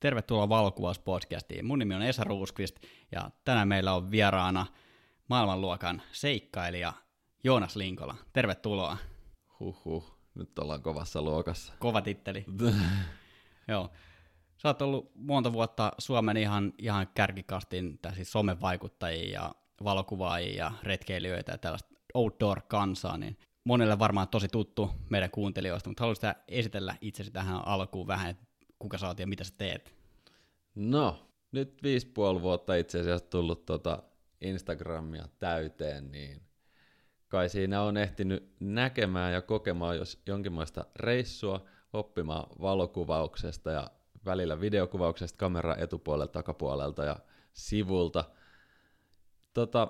Tervetuloa Valokuvauspodcastiin. Mun nimi on Esa Ruuskvist ja tänään meillä on vieraana maailmanluokan seikkailija Joonas Linkola. Tervetuloa. Huhhuh, nyt ollaan kovassa luokassa. Kova titteli. Joo. Sä oot ollut monta vuotta Suomen ihan, ihan kärkikastin siis somevaikuttajia ja valokuvaajia ja retkeilijöitä ja tällaista outdoor-kansaa, niin monelle varmaan tosi tuttu meidän kuuntelijoista, mutta haluaisit esitellä itsesi tähän alkuun vähän, että kuka oot ja mitä sä teet? No, nyt viisi puoli vuotta itse asiassa tullut tuota Instagramia täyteen, niin kai siinä on ehtinyt näkemään ja kokemaan jos jonkinlaista reissua, oppimaan valokuvauksesta ja välillä videokuvauksesta kamera etupuolelta, takapuolelta ja sivulta. Tota,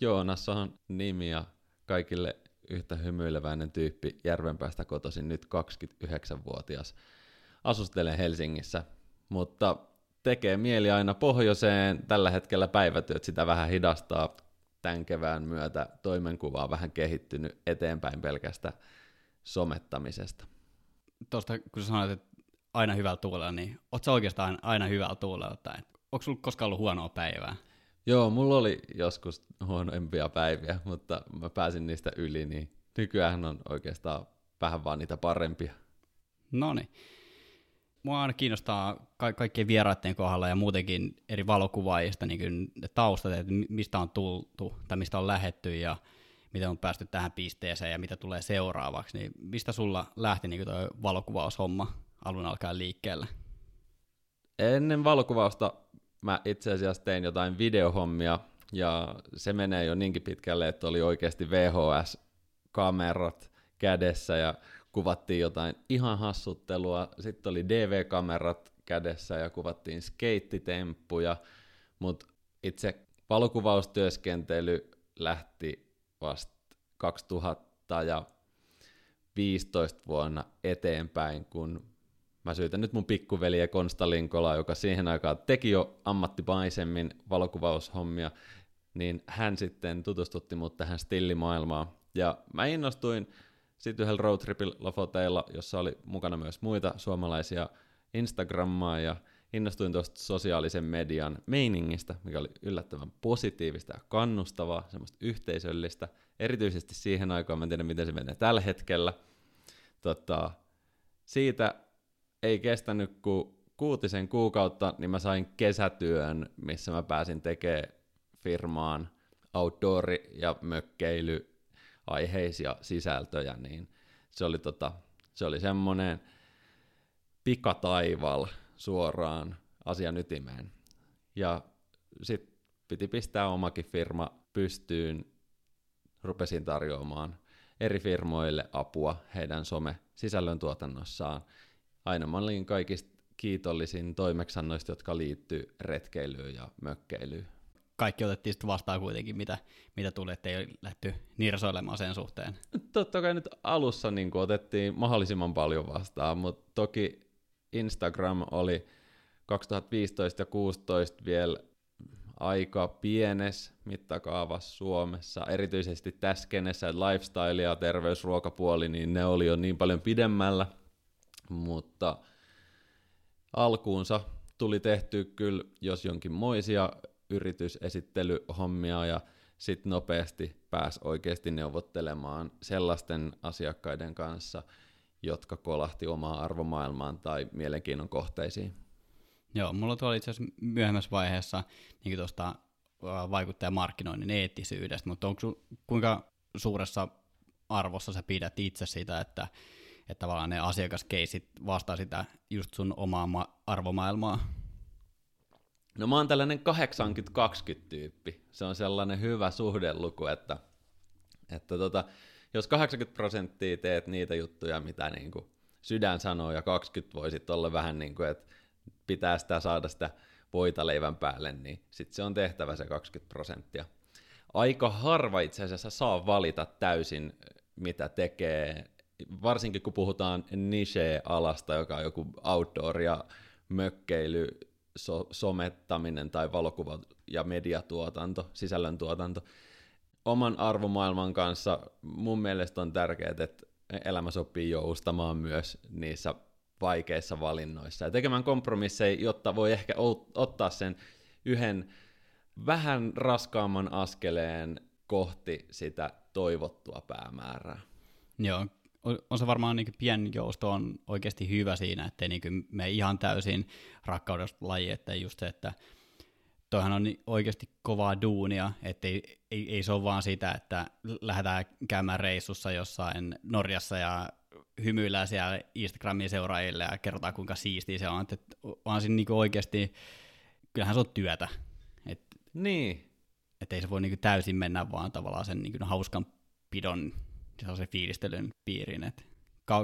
Joonas on nimi ja kaikille yhtä hymyileväinen tyyppi Järvenpäästä kotoisin nyt 29-vuotias. Asustelen Helsingissä, mutta tekee mieli aina pohjoiseen. Tällä hetkellä päivätyöt sitä vähän hidastaa tämän kevään myötä. Toimenkuva on vähän kehittynyt eteenpäin pelkästä somettamisesta. Tuosta kun sä sanoit, että aina hyvällä tuulella, niin oot sä oikeastaan aina hyvällä tuulella? Tai onko sulla koskaan ollut huonoa päivää? Joo, mulla oli joskus huonompia päiviä, mutta mä pääsin niistä yli, niin nykyään on oikeastaan vähän vaan niitä parempia. No niin. Mua aina kiinnostaa ka- kaikkien vieraiden kohdalla ja muutenkin eri valokuvaajista niin ne taustat, että mistä on tultu tai mistä on lähetty ja miten on päästy tähän pisteeseen ja mitä tulee seuraavaksi. Niin mistä sulla lähti niin tuo valokuvaushomma alun alkaen liikkeelle? Ennen valokuvausta mä itse asiassa tein jotain videohommia, ja se menee jo niinkin pitkälle, että oli oikeasti VHS-kamerat kädessä, ja kuvattiin jotain ihan hassuttelua, sitten oli DV-kamerat kädessä, ja kuvattiin skeittitemppuja, mutta itse valokuvaustyöskentely lähti vasta 2015 vuonna eteenpäin, kun Mä syytän nyt mun pikkuveliä Konsta Linkola, joka siihen aikaan teki jo ammattipaisemmin valokuvaushommia, niin hän sitten tutustutti mut tähän stillimaailmaan. Ja mä innostuin sitten yhdellä roadtripillä Lofoteilla, jossa oli mukana myös muita suomalaisia Instagrammaa ja innostuin tuosta sosiaalisen median meiningistä, mikä oli yllättävän positiivista ja kannustavaa, semmoista yhteisöllistä, erityisesti siihen aikaan, mä en tiedä miten se menee tällä hetkellä. Tota, siitä ei kestänyt kuin kuutisen kuukautta, niin mä sain kesätyön, missä mä pääsin tekemään firmaan outdoor- ja mökkeily aiheisia sisältöjä, niin se oli, tota, se oli semmoinen pikataival suoraan asian ytimeen. Ja sitten piti pistää omakin firma pystyyn, rupesin tarjoamaan eri firmoille apua heidän some-sisällön tuotannossaan, aina mä olin kaikista kiitollisin toimeksannoista, jotka liittyy retkeilyyn ja mökkeilyyn. Kaikki otettiin sitten vastaan kuitenkin, mitä, mitä tuli, ettei lähty nirsoilemaan sen suhteen. Totta kai nyt alussa niin otettiin mahdollisimman paljon vastaan, mutta toki Instagram oli 2015 ja 2016 vielä aika pienes mittakaavassa Suomessa, erityisesti tässä kenessä, lifestyle ja terveysruokapuoli, niin ne oli jo niin paljon pidemmällä, mutta alkuunsa tuli tehty kyllä jos jonkinmoisia yritysesittelyhommia ja sitten nopeasti pääsi oikeasti neuvottelemaan sellaisten asiakkaiden kanssa, jotka kolahti omaa arvomaailmaan tai mielenkiinnon kohteisiin. Joo, mulla tuolla itse asiassa myöhemmässä vaiheessa niin tuosta vaikuttajamarkkinoinnin eettisyydestä, mutta onko kuinka suuressa arvossa sä pidät itse sitä, että että tavallaan ne asiakaskeisit vastaa sitä just sun omaa ma- arvomaailmaa? No mä oon tällainen 80-20 tyyppi. Se on sellainen hyvä suhdeluku, että, että tota, jos 80 prosenttia teet niitä juttuja, mitä niin kuin sydän sanoo, ja 20 voisit olla vähän niin kuin, että pitää sitä saada sitä voita leivän päälle, niin sitten se on tehtävä se 20 prosenttia. Aika harva itse asiassa saa valita täysin, mitä tekee varsinkin kun puhutaan niche-alasta, joka on joku outdoor ja mökkeily, so- somettaminen tai valokuva- ja mediatuotanto, sisällöntuotanto, oman arvomaailman kanssa mun mielestä on tärkeää, että elämä sopii joustamaan myös niissä vaikeissa valinnoissa ja tekemään kompromisseja, jotta voi ehkä ottaa sen yhden vähän raskaamman askeleen kohti sitä toivottua päämäärää. Joo, on se varmaan niin pieni jousto on oikeasti hyvä siinä, ettei niin me ihan täysin rakkaudesta laji, että just se, että toihan on oikeasti kovaa duunia, että ei, ei, ei se ole vaan sitä, että lähdetään käymään reissussa jossain Norjassa ja hymyillään siellä Instagramin seuraajille ja kerrotaan kuinka siistiä se on, että on siinä niin oikeasti, kyllähän se on työtä. Et, niin. Että ei se voi niin täysin mennä vaan tavallaan sen niin hauskan pidon se fiilistelyn piiriin, että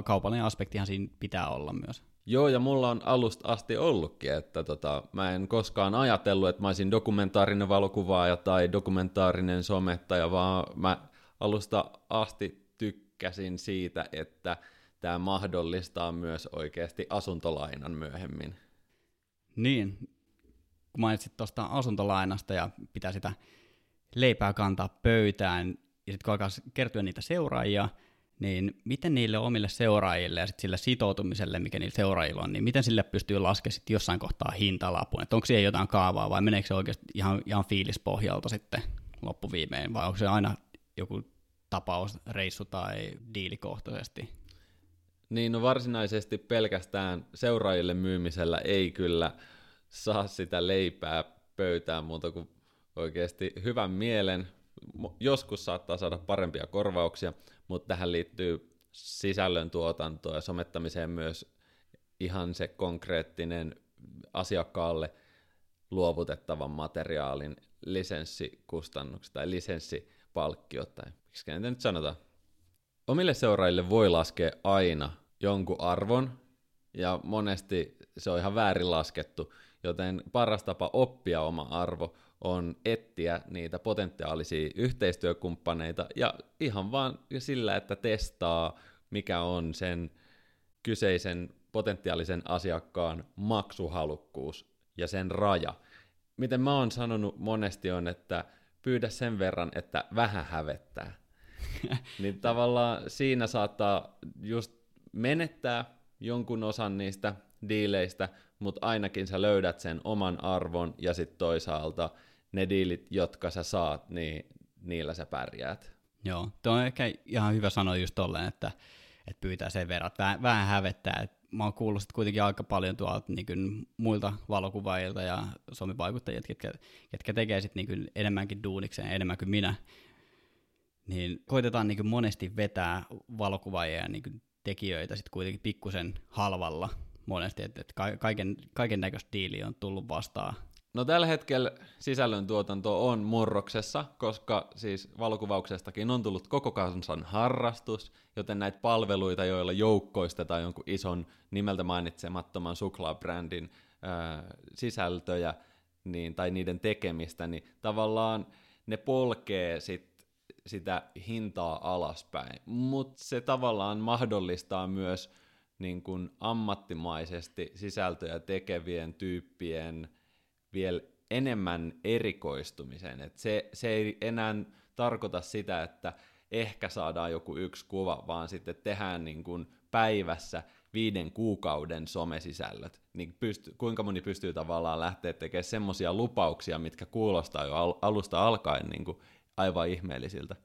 kaupallinen aspektihan siinä pitää olla myös. Joo, ja mulla on alusta asti ollutkin, että tota, mä en koskaan ajatellut, että mä olisin dokumentaarinen valokuvaaja tai dokumentaarinen somettaja, vaan mä alusta asti tykkäsin siitä, että tämä mahdollistaa myös oikeasti asuntolainan myöhemmin. Niin, kun mainitsit tuosta asuntolainasta ja pitää sitä leipää kantaa pöytään, ja sitten kun alkaa kertyä niitä seuraajia, niin miten niille omille seuraajille ja sit sille sitoutumiselle, mikä niillä seuraajilla on, niin miten sille pystyy laskemaan sit jossain kohtaa hintalapun, että onko siihen jotain kaavaa vai meneekö se oikeasti ihan, ihan fiilispohjalta sitten loppuviimein, vai onko se aina joku tapaus, reissu tai diilikohtaisesti? Niin, no varsinaisesti pelkästään seuraajille myymisellä ei kyllä saa sitä leipää pöytään muuta kuin oikeasti hyvän mielen. Joskus saattaa saada parempia korvauksia, mutta tähän liittyy sisällön tuotantoa ja somettamiseen myös ihan se konkreettinen asiakkaalle luovutettavan materiaalin lisenssikustannukset tai lisenssipalkkiot, tai miksi niitä nyt sanotaan. Omille seuraajille voi laskea aina jonkun arvon, ja monesti se on ihan väärin laskettu, joten paras tapa oppia oma arvo on etsiä niitä potentiaalisia yhteistyökumppaneita ja ihan vaan sillä, että testaa, mikä on sen kyseisen potentiaalisen asiakkaan maksuhalukkuus ja sen raja. Miten mä oon sanonut monesti on, että pyydä sen verran, että vähän hävettää. niin tavallaan siinä saattaa just menettää jonkun osan niistä diileistä, mutta ainakin sä löydät sen oman arvon ja sitten toisaalta ne diilit, jotka sä saat, niin niillä sä pärjäät. Joo, tuo on ehkä ihan hyvä sanoa just tolleen, että, että pyytää sen verran, että vähän, vähän hävettää. Että mä oon kuullut kuitenkin aika paljon tuolta niin muilta valokuvaajilta ja somivaikuttajilta, ketkä, ketkä tekee sit, niin enemmänkin duunikseen, enemmän kuin minä. Niin koitetaan niin monesti vetää valokuvaajia ja niin tekijöitä sitten kuitenkin pikkusen halvalla monesti, että, kaiken, kaiken näköistä diiliä on tullut vastaan. No tällä hetkellä sisällöntuotanto on murroksessa, koska siis valokuvauksestakin on tullut koko kansan harrastus, joten näitä palveluita, joilla joukkoistetaan jonkun ison nimeltä mainitsemattoman suklaabrändin ää, sisältöjä niin, tai niiden tekemistä, niin tavallaan ne polkee sit sitä hintaa alaspäin, mutta se tavallaan mahdollistaa myös niin kun ammattimaisesti sisältöjä tekevien tyyppien vielä enemmän erikoistumiseen. Et se, se ei enää tarkoita sitä, että ehkä saadaan joku yksi kuva, vaan sitten tehdään niin kuin päivässä viiden kuukauden somesisällöt. Niin pysty, kuinka moni pystyy tavallaan lähteä tekemään semmoisia lupauksia, mitkä kuulostaa jo al- alusta alkaen niin kuin aivan ihmeellisiltä.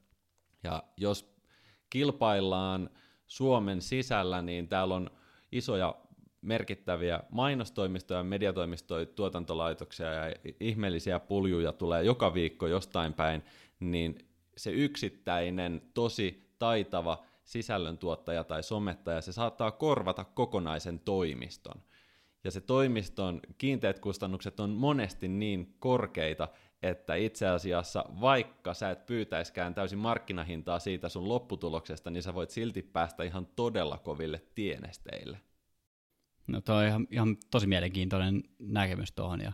Ja jos kilpaillaan Suomen sisällä, niin täällä on isoja merkittäviä mainostoimistoja, mediatoimistoja, tuotantolaitoksia ja ihmeellisiä puljuja tulee joka viikko jostain päin, niin se yksittäinen, tosi taitava sisällöntuottaja tai somettaja, se saattaa korvata kokonaisen toimiston. Ja se toimiston kiinteät kustannukset on monesti niin korkeita, että itse asiassa vaikka sä et pyytäiskään täysin markkinahintaa siitä sun lopputuloksesta, niin sä voit silti päästä ihan todella koville tienesteille. No toi on ihan, ihan tosi mielenkiintoinen näkemys tuohon ja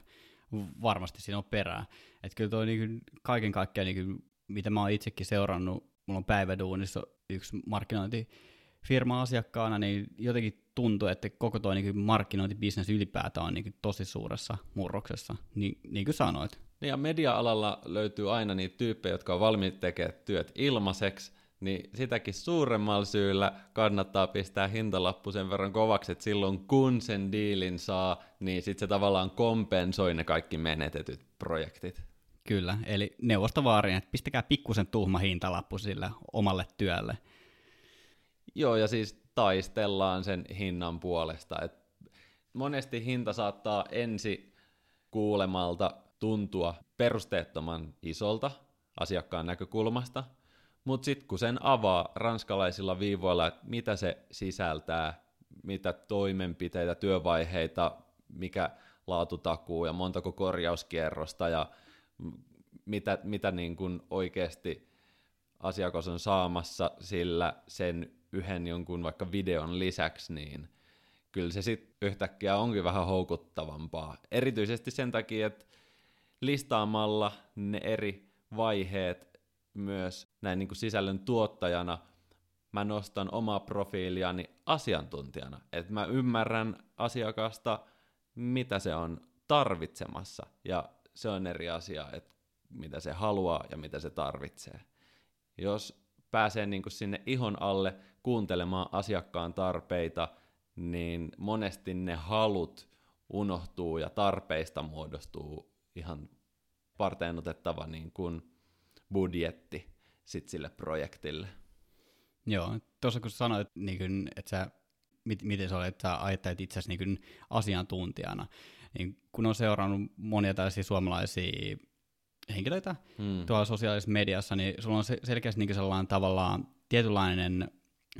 varmasti siinä on perää. Että kyllä toi niin kaiken kaikkiaan, niin mitä mä oon itsekin seurannut, mulla on päiväduunissa yksi markkinointifirma asiakkaana, niin jotenkin tuntuu, että koko tuo niin markkinointibisnes ylipäätään on niin tosi suuressa murroksessa, niin, niin kuin sanoit. Ja media-alalla löytyy aina niitä tyyppejä, jotka on valmiit tekemään työt ilmaiseksi, niin sitäkin suuremmalla syyllä kannattaa pistää hintalappu sen verran kovaksi, että silloin kun sen diilin saa, niin sitten se tavallaan kompensoi ne kaikki menetetyt projektit. Kyllä, eli neuvosto vaarin, että pistäkää pikkusen tuhma hintalappu sille omalle työlle. Joo, ja siis taistellaan sen hinnan puolesta. Et monesti hinta saattaa ensi kuulemalta tuntua perusteettoman isolta asiakkaan näkökulmasta, mutta sitten kun sen avaa ranskalaisilla viivoilla, että mitä se sisältää, mitä toimenpiteitä, työvaiheita, mikä laatutakuu ja montako korjauskierrosta ja mitä, mitä niin kuin oikeasti asiakas on saamassa sillä sen yhden jonkun vaikka videon lisäksi, niin kyllä se sitten yhtäkkiä onkin vähän houkuttavampaa. Erityisesti sen takia, että listaamalla ne eri vaiheet myös näin niin kuin sisällön tuottajana mä nostan omaa profiiliani asiantuntijana, että mä ymmärrän asiakasta, mitä se on tarvitsemassa, ja se on eri asia, että mitä se haluaa ja mitä se tarvitsee. Jos pääsee niin kuin sinne ihon alle kuuntelemaan asiakkaan tarpeita, niin monesti ne halut unohtuu ja tarpeista muodostuu ihan varteen otettava niin kuin budjetti sit sille projektille. Joo, tuossa kun sanoit, niin kuin, että sä, mit, miten sä olet, että sä ajattelet itse niin asiantuntijana, niin kun on seurannut monia tällaisia suomalaisia henkilöitä hmm. tuolla sosiaalisessa mediassa, niin sulla on selkeästi niin sellainen tavallaan tietynlainen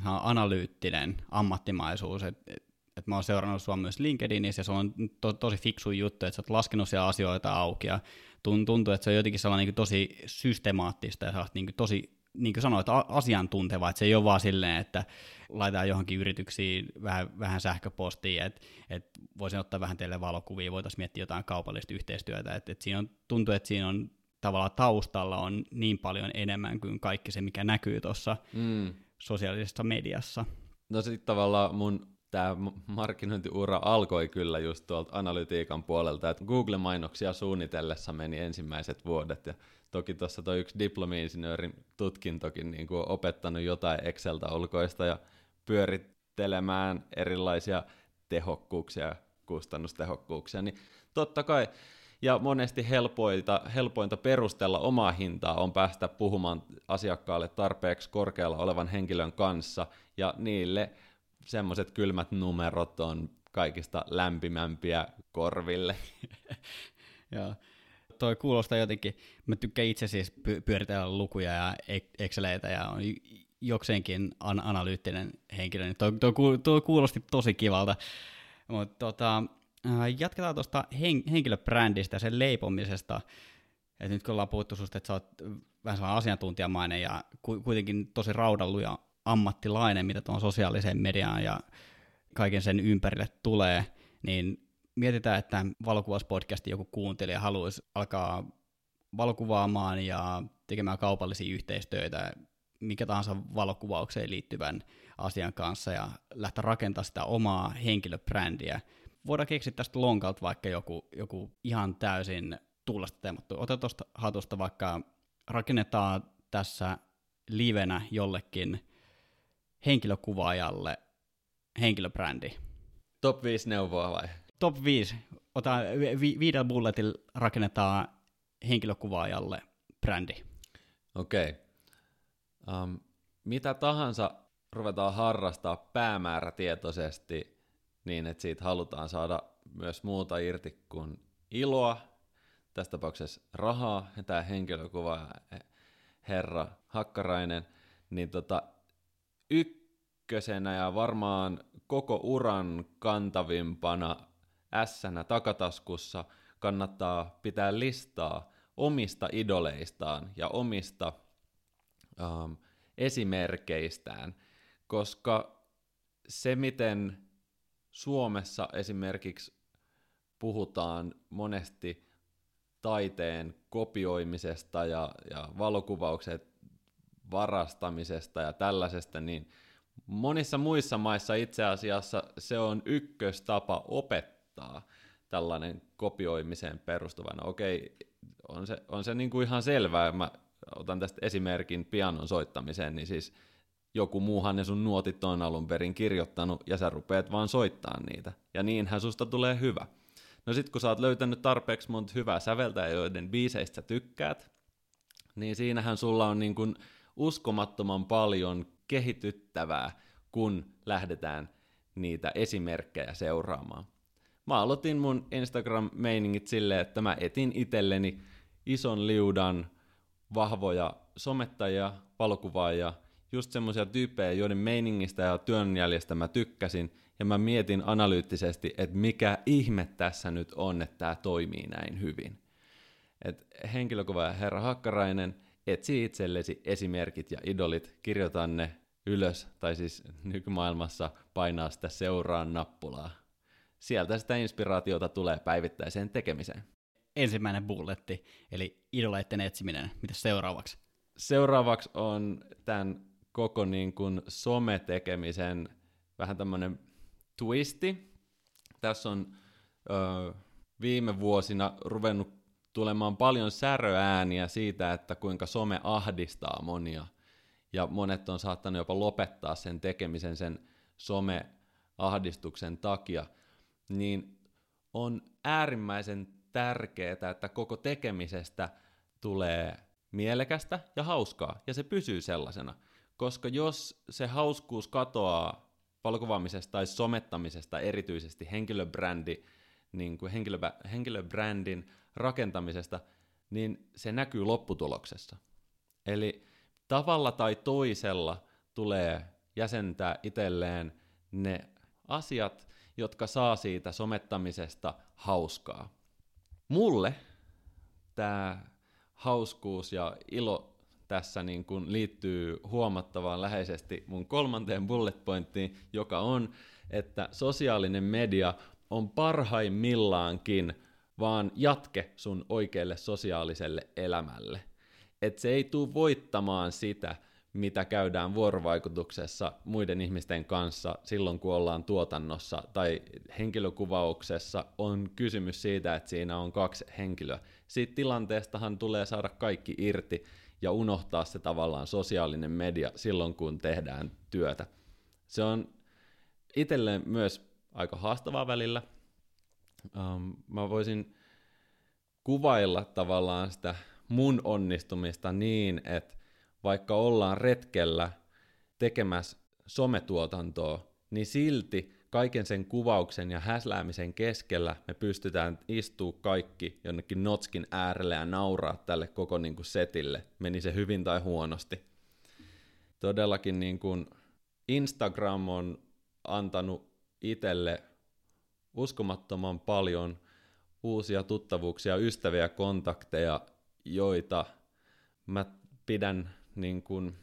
analyyttinen ammattimaisuus, että et, et mä oon seurannut sua myös LinkedInissä ja se on to, tosi fiksu juttu, että sä oot laskenut siellä asioita auki ja tuntuu, että se on jotenkin sellainen niin tosi systemaattista ja niin tosi niin kuin sanoit, asiantunteva, että se ei ole vaan silleen, että laitetaan johonkin yrityksiin vähän, vähän sähköpostiin, että, että voisin ottaa vähän teille valokuvia, voitaisiin miettiä jotain kaupallista yhteistyötä, että, että siinä on, tuntuu, että siinä on tavallaan taustalla on niin paljon enemmän kuin kaikki se, mikä näkyy tuossa mm. sosiaalisessa mediassa. No sitten tavallaan mun tämä markkinointiura alkoi kyllä just tuolta analytiikan puolelta, että Google-mainoksia suunnitellessa meni ensimmäiset vuodet, ja toki tuossa tuo yksi diplomi-insinöörin tutkintokin niin kuin opettanut jotain Exceltä ulkoista ja pyörittelemään erilaisia tehokkuuksia kustannustehokkuuksia, niin totta kai, ja monesti helpointa, helpointa perustella omaa hintaa on päästä puhumaan asiakkaalle tarpeeksi korkealla olevan henkilön kanssa, ja niille semmoiset kylmät numerot on kaikista lämpimämpiä korville. Joo. Toi kuulostaa jotenkin, mä tykkään itse siis pyöritellä lukuja ja Exceleitä ja on jokseenkin an- analyyttinen henkilö, niin toi, toi, toi kuulosti tosi kivalta. Mutta tota, äh, jatketaan tuosta hen- henkilöbrändistä ja sen leipomisesta. Et nyt kun ollaan puhuttu susta, että sä oot vähän sellainen asiantuntijamainen ja kuitenkin tosi raudalluja ammattilainen, mitä tuon sosiaaliseen mediaan ja kaiken sen ympärille tulee, niin mietitään, että valokuvauspodcasti joku kuuntelija haluaisi alkaa valokuvaamaan ja tekemään kaupallisia yhteistyötä mikä tahansa valokuvaukseen liittyvän asian kanssa ja lähteä rakentamaan sitä omaa henkilöbrändiä. Voidaan keksiä tästä lonkalta vaikka joku, joku ihan täysin tuulesta teemattu. Ota tuosta hatusta vaikka rakennetaan tässä livenä jollekin henkilökuvaajalle henkilöbrändi? Top 5 neuvoa vai? Top 5. Ota, vi, viidellä bulletilla rakennetaan henkilökuvaajalle brändi. Okei. Okay. Um, mitä tahansa ruvetaan harrastaa päämäärätietoisesti niin, että siitä halutaan saada myös muuta irti kuin iloa, tässä tapauksessa rahaa, ja tämä henkilökuva herra Hakkarainen, niin tota, ykkösenä ja varmaan koko uran kantavimpana ässänä takataskussa kannattaa pitää listaa omista idoleistaan ja omista um, esimerkeistään, koska se, miten Suomessa esimerkiksi puhutaan monesti taiteen kopioimisesta ja, ja valokuvaukset varastamisesta ja tällaisesta, niin monissa muissa maissa itse asiassa se on ykköstapa opettaa tällainen kopioimiseen perustuvana. Okei, on se, on se niin kuin ihan selvää. Mä otan tästä esimerkin pianon soittamiseen, niin siis joku muuhan ne sun nuotit on alun perin kirjoittanut, ja sä rupeat vaan soittaa niitä. Ja niinhän susta tulee hyvä. No sit kun sä oot löytänyt tarpeeksi monta hyvää säveltäjää, joiden biiseistä sä tykkäät, niin siinähän sulla on niin kuin uskomattoman paljon kehityttävää, kun lähdetään niitä esimerkkejä seuraamaan. Mä aloitin mun Instagram-meiningit silleen, että mä etin itselleni ison liudan vahvoja somettajia, valokuvaajia, just semmoisia tyyppejä, joiden meiningistä ja työnjäljestä mä tykkäsin, ja mä mietin analyyttisesti, että mikä ihme tässä nyt on, että tämä toimii näin hyvin. Et henkilökuva herra Hakkarainen, etsi itsellesi esimerkit ja idolit, kirjoita ne ylös, tai siis nykymaailmassa painaa sitä seuraan nappulaa. Sieltä sitä inspiraatiota tulee päivittäiseen tekemiseen. Ensimmäinen bulletti, eli idoleiden etsiminen. Mitä seuraavaksi? Seuraavaksi on tämän koko niin kuin sometekemisen vähän tämmöinen twisti. Tässä on ö, viime vuosina ruvennut tulemaan paljon säröääniä siitä, että kuinka some ahdistaa monia. Ja monet on saattanut jopa lopettaa sen tekemisen sen some-ahdistuksen takia. Niin on äärimmäisen tärkeää, että koko tekemisestä tulee mielekästä ja hauskaa, ja se pysyy sellaisena. Koska jos se hauskuus katoaa valokuvaamisesta tai somettamisesta erityisesti henkilöbrändi, niin kuin henkilö, henkilöbrändin rakentamisesta, niin se näkyy lopputuloksessa. Eli tavalla tai toisella tulee jäsentää itselleen ne asiat, jotka saa siitä somettamisesta hauskaa. Mulle tämä hauskuus ja ilo tässä niin kuin liittyy huomattavan läheisesti mun kolmanteen bullet pointtiin, joka on, että sosiaalinen media on parhaimmillaankin vaan jatke sun oikealle sosiaaliselle elämälle. Et se ei tule voittamaan sitä, mitä käydään vuorovaikutuksessa muiden ihmisten kanssa silloin, kun ollaan tuotannossa tai henkilökuvauksessa, on kysymys siitä, että siinä on kaksi henkilöä. Siitä tilanteestahan tulee saada kaikki irti, ja unohtaa se tavallaan sosiaalinen media silloin, kun tehdään työtä. Se on itselleen myös aika haastavaa välillä. Um, mä voisin kuvailla tavallaan sitä mun onnistumista niin, että vaikka ollaan retkellä tekemässä sometuotantoa, niin silti kaiken sen kuvauksen ja häsläämisen keskellä me pystytään istuu kaikki jonnekin notskin äärelle ja nauraa tälle koko niin kuin setille, meni se hyvin tai huonosti. Todellakin niin kuin Instagram on antanut itselle uskomattoman paljon uusia tuttavuuksia, ystäviä, kontakteja, joita mä pidän niin kuin,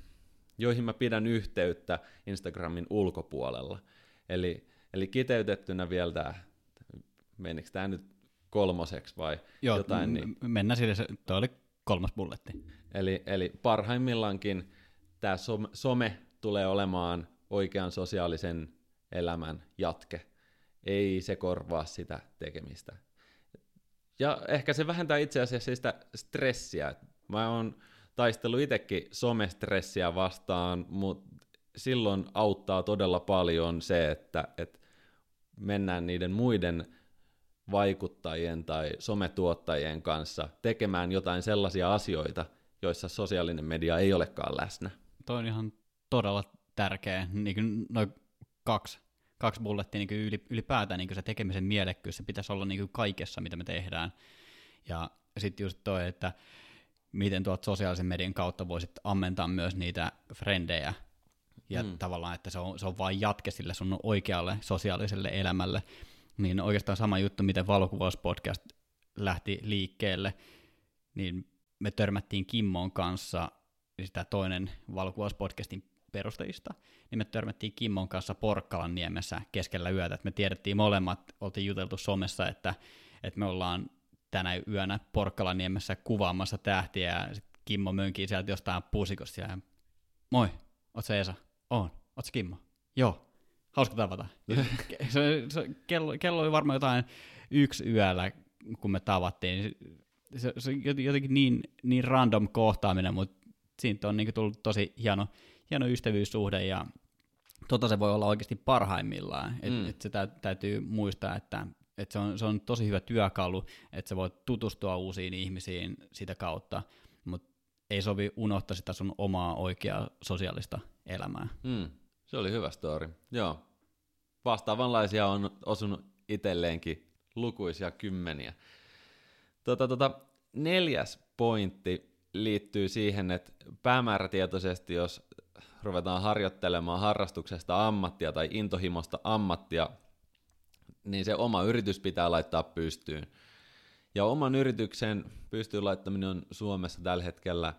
joihin mä pidän yhteyttä Instagramin ulkopuolella. Eli Eli kiteytettynä vielä tämä, menikö tämä nyt kolmoseksi vai Joo, jotain? Niin... mennään sille, se, toi oli kolmas bulletti. Eli, eli parhaimmillaankin tämä some, some tulee olemaan oikean sosiaalisen elämän jatke. Ei se korvaa sitä tekemistä. Ja ehkä se vähentää itse asiassa sitä stressiä. Mä oon taistellut itsekin somestressiä vastaan, mutta silloin auttaa todella paljon se, että, että mennään niiden muiden vaikuttajien tai sometuottajien kanssa tekemään jotain sellaisia asioita, joissa sosiaalinen media ei olekaan läsnä. Toi on ihan todella tärkeä, niin kuin noin kaksi, kaksi bullettia niin yli, ylipäätään niin se tekemisen mielekkyys, se pitäisi olla niin kaikessa, mitä me tehdään. Ja sitten just toi, että miten tuot sosiaalisen median kautta voisit ammentaa myös niitä frendejä ja mm. tavallaan, että se on, se on vain jatke sille sun oikealle sosiaaliselle elämälle, niin oikeastaan sama juttu, miten valokuvauspodcast lähti liikkeelle, niin me törmättiin Kimmon kanssa, sitä toinen valokuvauspodcastin perustajista, niin me törmättiin Kimmon kanssa Porkkalan niemessä keskellä yötä, että me tiedettiin molemmat, oltiin juteltu somessa, että, että me ollaan tänä yönä Porkkalan niemessä kuvaamassa tähtiä, ja sitten Kimmo mönkii sieltä jostain pusikosta, ja moi, oot se Esa? On. Ootko Kimmo? Joo. Hauska tavata. se, se, kello, kello oli varmaan jotain yksi yöllä, kun me tavattiin. se, se on jotenkin niin, niin random kohtaaminen, mutta siitä on niin tullut tosi hieno, hieno ystävyyssuhde ja tota se voi olla oikeasti parhaimmillaan. Et, mm. et se täytyy muistaa, että et se, on, se on tosi hyvä työkalu, että sä voit tutustua uusiin ihmisiin sitä kautta, mutta ei sovi unohtaa sitä sun omaa oikeaa sosiaalista elämää. Mm. Se oli hyvä story. Joo. Vastaavanlaisia on osunut itselleenkin lukuisia kymmeniä. Tota, tota, neljäs pointti liittyy siihen, että päämäärätietoisesti, jos ruvetaan harjoittelemaan harrastuksesta ammattia tai intohimosta ammattia, niin se oma yritys pitää laittaa pystyyn. Ja oman yrityksen pystyyn laittaminen on Suomessa tällä hetkellä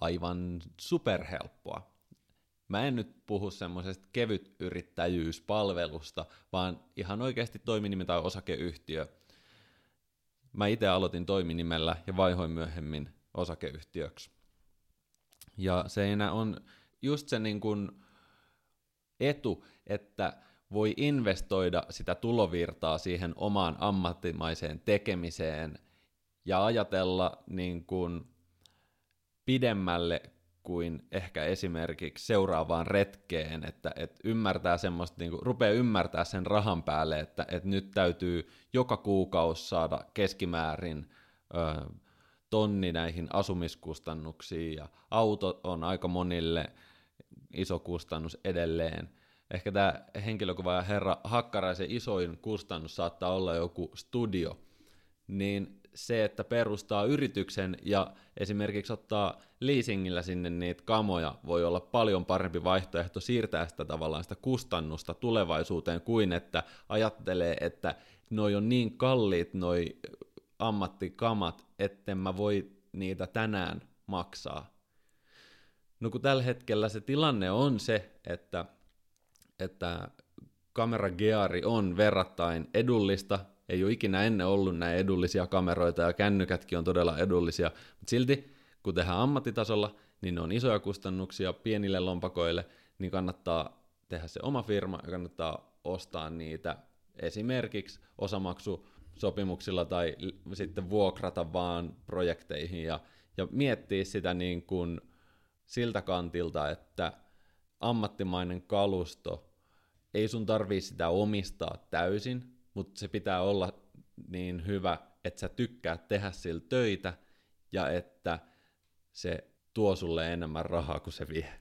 aivan superhelppoa. Mä en nyt puhu semmoisesta kevyt yrittäjyyspalvelusta, vaan ihan oikeasti toiminimi tai osakeyhtiö. Mä itse aloitin toiminimellä ja vaihoin myöhemmin osakeyhtiöksi. Ja se on just se niin kuin etu, että voi investoida sitä tulovirtaa siihen omaan ammattimaiseen tekemiseen ja ajatella niin kuin pidemmälle kuin ehkä esimerkiksi seuraavaan retkeen, että, että ymmärtää semmoista, niin kuin, rupeaa ymmärtää sen rahan päälle, että, että nyt täytyy joka kuukausi saada keskimäärin ö, tonni näihin asumiskustannuksiin, ja auto on aika monille iso kustannus edelleen. Ehkä tämä henkilökuva ja herra Hakkaraisen isoin kustannus saattaa olla joku studio, niin se, että perustaa yrityksen ja esimerkiksi ottaa leasingillä sinne niitä kamoja, voi olla paljon parempi vaihtoehto siirtää sitä tavallaan sitä kustannusta tulevaisuuteen kuin että ajattelee, että noi on niin kalliit noi ammattikamat, etten mä voi niitä tänään maksaa. No kun tällä hetkellä se tilanne on se, että, että kamera Geari on verrattain edullista, ei ole ikinä ennen ollut näin edullisia kameroita ja kännykätkin on todella edullisia, mutta silti kun tehdään ammattitasolla, niin ne on isoja kustannuksia pienille lompakoille, niin kannattaa tehdä se oma firma ja kannattaa ostaa niitä esimerkiksi osamaksusopimuksilla tai sitten vuokrata vaan projekteihin ja, ja miettiä sitä niin kuin siltä kantilta, että ammattimainen kalusto, ei sun tarvii sitä omistaa täysin, mutta se pitää olla niin hyvä, että sä tykkäät tehdä sillä töitä ja että se tuo sulle enemmän rahaa kuin se vie.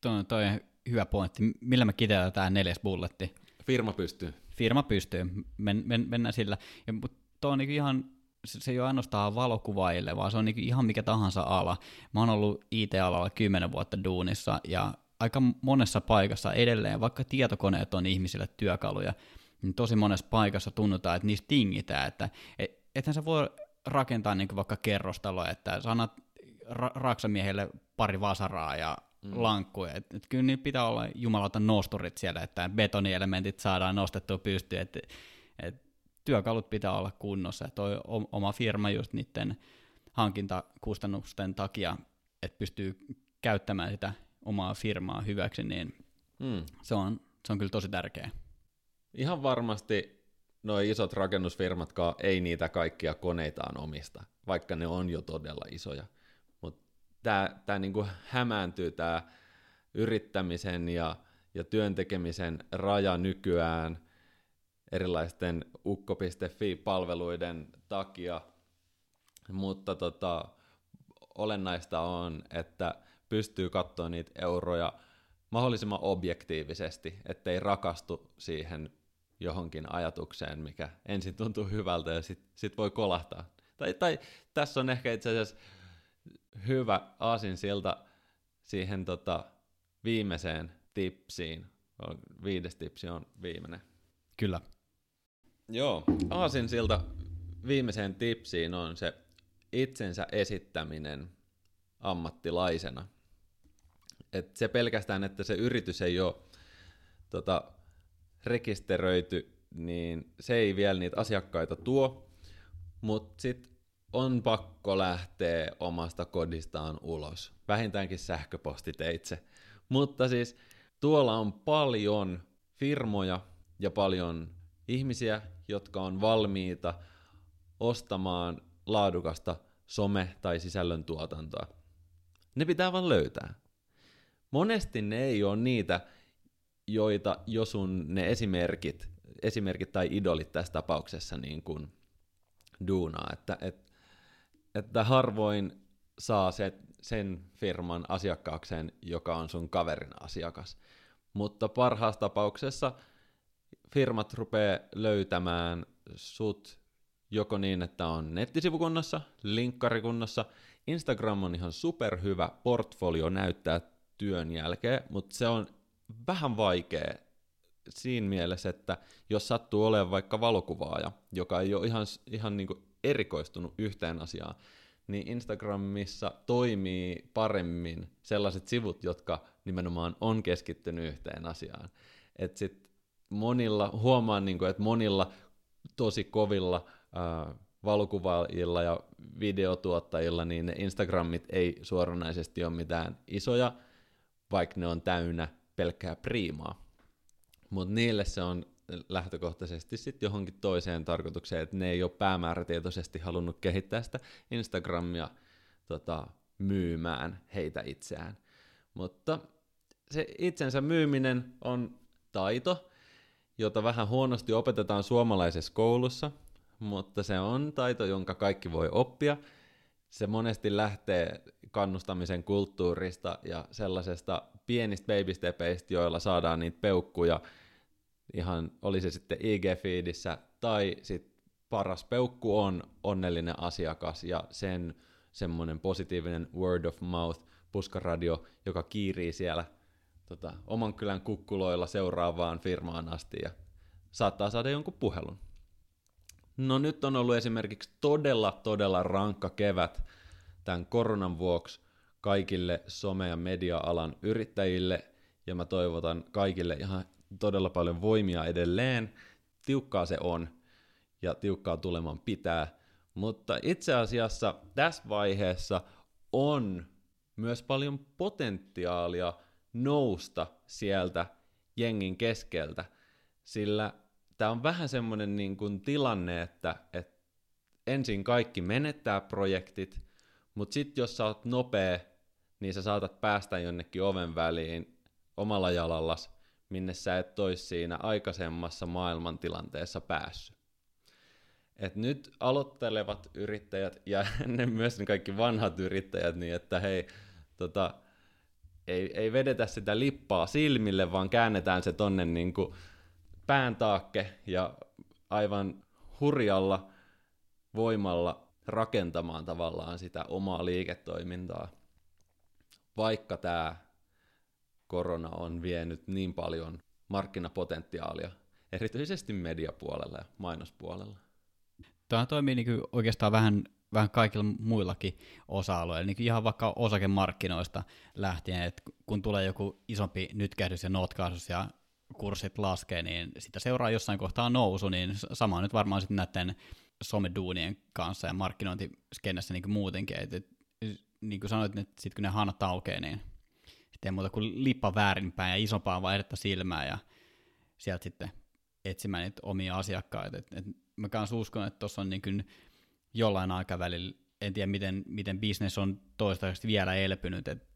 Toi on hyvä pointti. Millä me kiteytetään neljäs bulletti? Firma pystyy. Firma pystyy. Men, men, mennään sillä. Ja, mutta on niin ihan, se, se ei ole ainoastaan valokuvaajille, vaan se on niin ihan mikä tahansa ala. Mä oon ollut IT-alalla kymmenen vuotta duunissa ja aika monessa paikassa edelleen, vaikka tietokoneet on ihmisille työkaluja, niin tosi monessa paikassa tunnutaan, että niistä tingitään, että et, ethän sä voi rakentaa niin vaikka kerrostaloa, että sä annat ra- raksamiehelle pari vasaraa ja mm. lankkuja. Et, et kyllä niin pitää olla jumalauta nosturit siellä, että betonielementit saadaan nostettua pystyyn, että et työkalut pitää olla kunnossa. Toi oma firma just niiden hankintakustannusten takia, että pystyy käyttämään sitä omaa firmaa hyväksi, niin mm. se, on, se on kyllä tosi tärkeää. Ihan varmasti nuo isot rakennusfirmatkaan ei niitä kaikkia koneitaan omista, vaikka ne on jo todella isoja. Tämä tää niinku hämääntyy tämä yrittämisen ja, ja työntekemisen raja nykyään erilaisten ukko.fi-palveluiden takia, mutta tota, olennaista on, että pystyy katsoa niitä euroja mahdollisimman objektiivisesti, ettei rakastu siihen johonkin ajatukseen, mikä ensin tuntuu hyvältä ja sitten sit voi kolahtaa. Tai, tai tässä on ehkä itse asiassa hyvä aasinsilta siihen tota, viimeiseen tipsiin. Viides tipsi on viimeinen. Kyllä. Joo, aasinsilta viimeiseen tipsiin on se itsensä esittäminen ammattilaisena. Et se pelkästään, että se yritys ei ole tota, rekisteröity, niin se ei vielä niitä asiakkaita tuo, mutta sitten on pakko lähteä omasta kodistaan ulos, vähintäänkin sähköpostiteitse. Mutta siis tuolla on paljon firmoja ja paljon ihmisiä, jotka on valmiita ostamaan laadukasta some- tai sisällöntuotantoa. Ne pitää vaan löytää. Monesti ne ei ole niitä, joita jo sun ne esimerkit, esimerkit tai idolit tässä tapauksessa niin kuin duunaa, että, että, että harvoin saa se, sen firman asiakkaakseen, joka on sun kaverin asiakas. Mutta parhaassa tapauksessa firmat rupeaa löytämään sut joko niin, että on nettisivukunnassa, linkkarikunnassa, Instagram on ihan superhyvä portfolio näyttää työn jälkeen, mutta se on vähän vaikea siinä mielessä, että jos sattuu olemaan vaikka valokuvaaja, joka ei ole ihan, ihan niin erikoistunut yhteen asiaan, niin Instagramissa toimii paremmin sellaiset sivut, jotka nimenomaan on keskittynyt yhteen asiaan. Et sit monilla, huomaan, niin kuin, että monilla tosi kovilla äh, valokuvaajilla ja videotuottajilla, niin ne Instagramit ei suoranaisesti ole mitään isoja, vaikka ne on täynnä pelkkää priimaa. Mutta niille se on lähtökohtaisesti sitten johonkin toiseen tarkoitukseen, että ne ei ole päämäärätietoisesti halunnut kehittää sitä Instagramia tota, myymään heitä itseään. Mutta se itsensä myyminen on taito, jota vähän huonosti opetetaan suomalaisessa koulussa, mutta se on taito, jonka kaikki voi oppia. Se monesti lähtee kannustamisen kulttuurista ja sellaisesta pienistä babystepeistä, joilla saadaan niitä peukkuja ihan, oli se sitten IG-feedissä tai sitten paras peukku on onnellinen asiakas ja sen semmoinen positiivinen word of mouth puskaradio, joka kiirii siellä tota, oman kylän kukkuloilla seuraavaan firmaan asti ja saattaa saada jonkun puhelun. No nyt on ollut esimerkiksi todella, todella rankka kevät tämän koronan vuoksi kaikille some- ja media-alan yrittäjille, ja mä toivotan kaikille ihan todella paljon voimia edelleen. Tiukkaa se on, ja tiukkaa tuleman pitää, mutta itse asiassa tässä vaiheessa on myös paljon potentiaalia nousta sieltä jengin keskeltä, sillä tämä on vähän semmoinen niin kuin tilanne, että, että ensin kaikki menettää projektit, mutta sitten jos sä oot nopea, niin sä saatat päästä jonnekin oven väliin omalla jalallas, minne sä et ois siinä aikaisemmassa maailmantilanteessa päässyt. Et nyt aloittelevat yrittäjät ja ennen myös ne kaikki vanhat yrittäjät, niin että hei, tota, ei, ei vedetä sitä lippaa silmille, vaan käännetään se tonne niin kuin pään taakke ja aivan hurjalla voimalla rakentamaan tavallaan sitä omaa liiketoimintaa, vaikka tämä korona on vienyt niin paljon markkinapotentiaalia, erityisesti mediapuolella ja mainospuolella. Tämä toimii niin oikeastaan vähän, vähän kaikilla muillakin osa-alueilla, niin ihan vaikka osakemarkkinoista lähtien, että kun tulee joku isompi nytkähdys ja notkaasus ja kurssit laskee, niin sitä seuraa jossain kohtaa nousu, niin sama nyt varmaan sitten näiden someduunien kanssa ja markkinointiskennessä niin muutenkin, että et, niin kuin sanoit, että sitten kun ne hanat aukeaa, niin ei muuta kuin lippa väärinpäin ja isompaa vaihdetta silmää ja sieltä sitten etsimään niitä omia asiakkaita. Et, et mä kanssa uskon, että tuossa on niin kuin jollain aikavälillä, en tiedä miten, miten business on toistaiseksi vielä elpynyt, että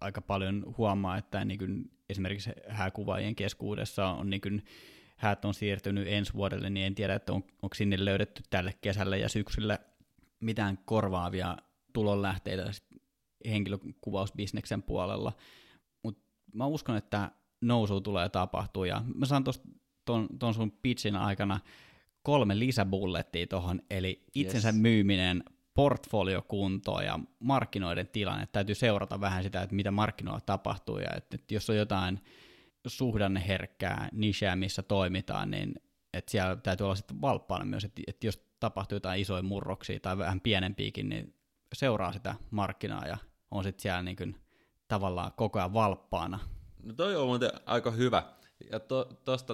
aika paljon huomaa, että niin kuin esimerkiksi hääkuvaajien keskuudessa on niin kuin, häät on siirtynyt ensi vuodelle, niin en tiedä, että on, onko sinne löydetty tälle kesälle ja syksylle mitään korvaavia tulonlähteitä henkilökuvausbisneksen puolella. Mutta mä uskon, että nousu tulee tapahtua, ja mä saan ton, ton sun pitchin aikana kolme lisäbullettia tuohon, eli itsensä yes. myyminen, portfoliokuntoa ja markkinoiden tilanne. Täytyy seurata vähän sitä, että mitä markkinoilla tapahtuu ja että, että jos on jotain suhdanneherkkää nicheä, missä toimitaan, niin että siellä täytyy olla sitten valppaana myös, että, että jos tapahtuu jotain isoja murroksia tai vähän pienempiäkin, niin seuraa sitä markkinaa ja on sitten siellä niin kuin tavallaan koko ajan valppaana. No toi on muuten aika hyvä. Ja to,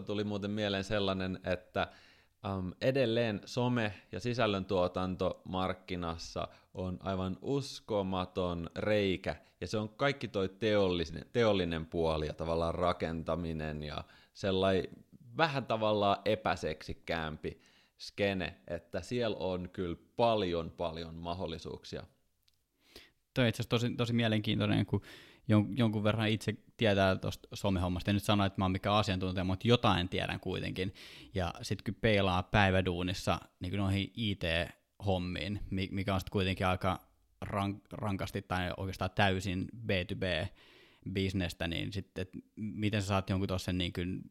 tuli muuten mieleen sellainen, että Um, edelleen some- ja sisällöntuotanto markkinassa on aivan uskomaton reikä, ja se on kaikki toi teollinen, teollinen puoli ja tavallaan rakentaminen ja sellainen vähän tavallaan epäseksikkäämpi skene, että siellä on kyllä paljon paljon mahdollisuuksia. Tuo on itse asiassa tosi, tosi mielenkiintoinen, kun jon, jonkun verran itse tietää tuosta somehommasta. En nyt sano, että mä oon mikään asiantuntija, mutta jotain tiedän kuitenkin. Ja sitten kun peilaa päiväduunissa niin noihin IT-hommiin, mikä on sitten kuitenkin aika rank, rankasti tai oikeastaan täysin B2B-bisnestä, niin sitten, miten sä saat jonkun tuossa niin kuin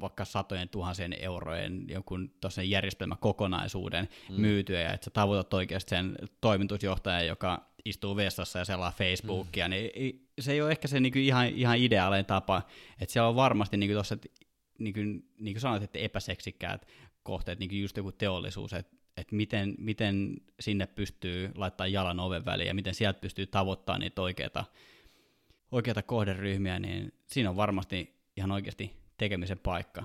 vaikka satojen tuhansien eurojen jonkun tuossa järjestelmäkokonaisuuden mm. myytyä, ja että sä tavoitat oikeasti sen toimitusjohtajan, joka istuu vessassa ja selaa Facebookia, mm. niin se ei ole ehkä se niinku ihan, ihan ideaalinen tapa, että siellä on varmasti niinku tuossa, niin kuin, niin kuin sanoit, että epäseksikkäät kohteet, niin kuin just joku teollisuus, että että miten, miten sinne pystyy laittaa jalan oven väliin ja miten sieltä pystyy tavoittamaan niitä oikeita, oikeita kohderyhmiä, niin siinä on varmasti ihan oikeasti tekemisen paikka.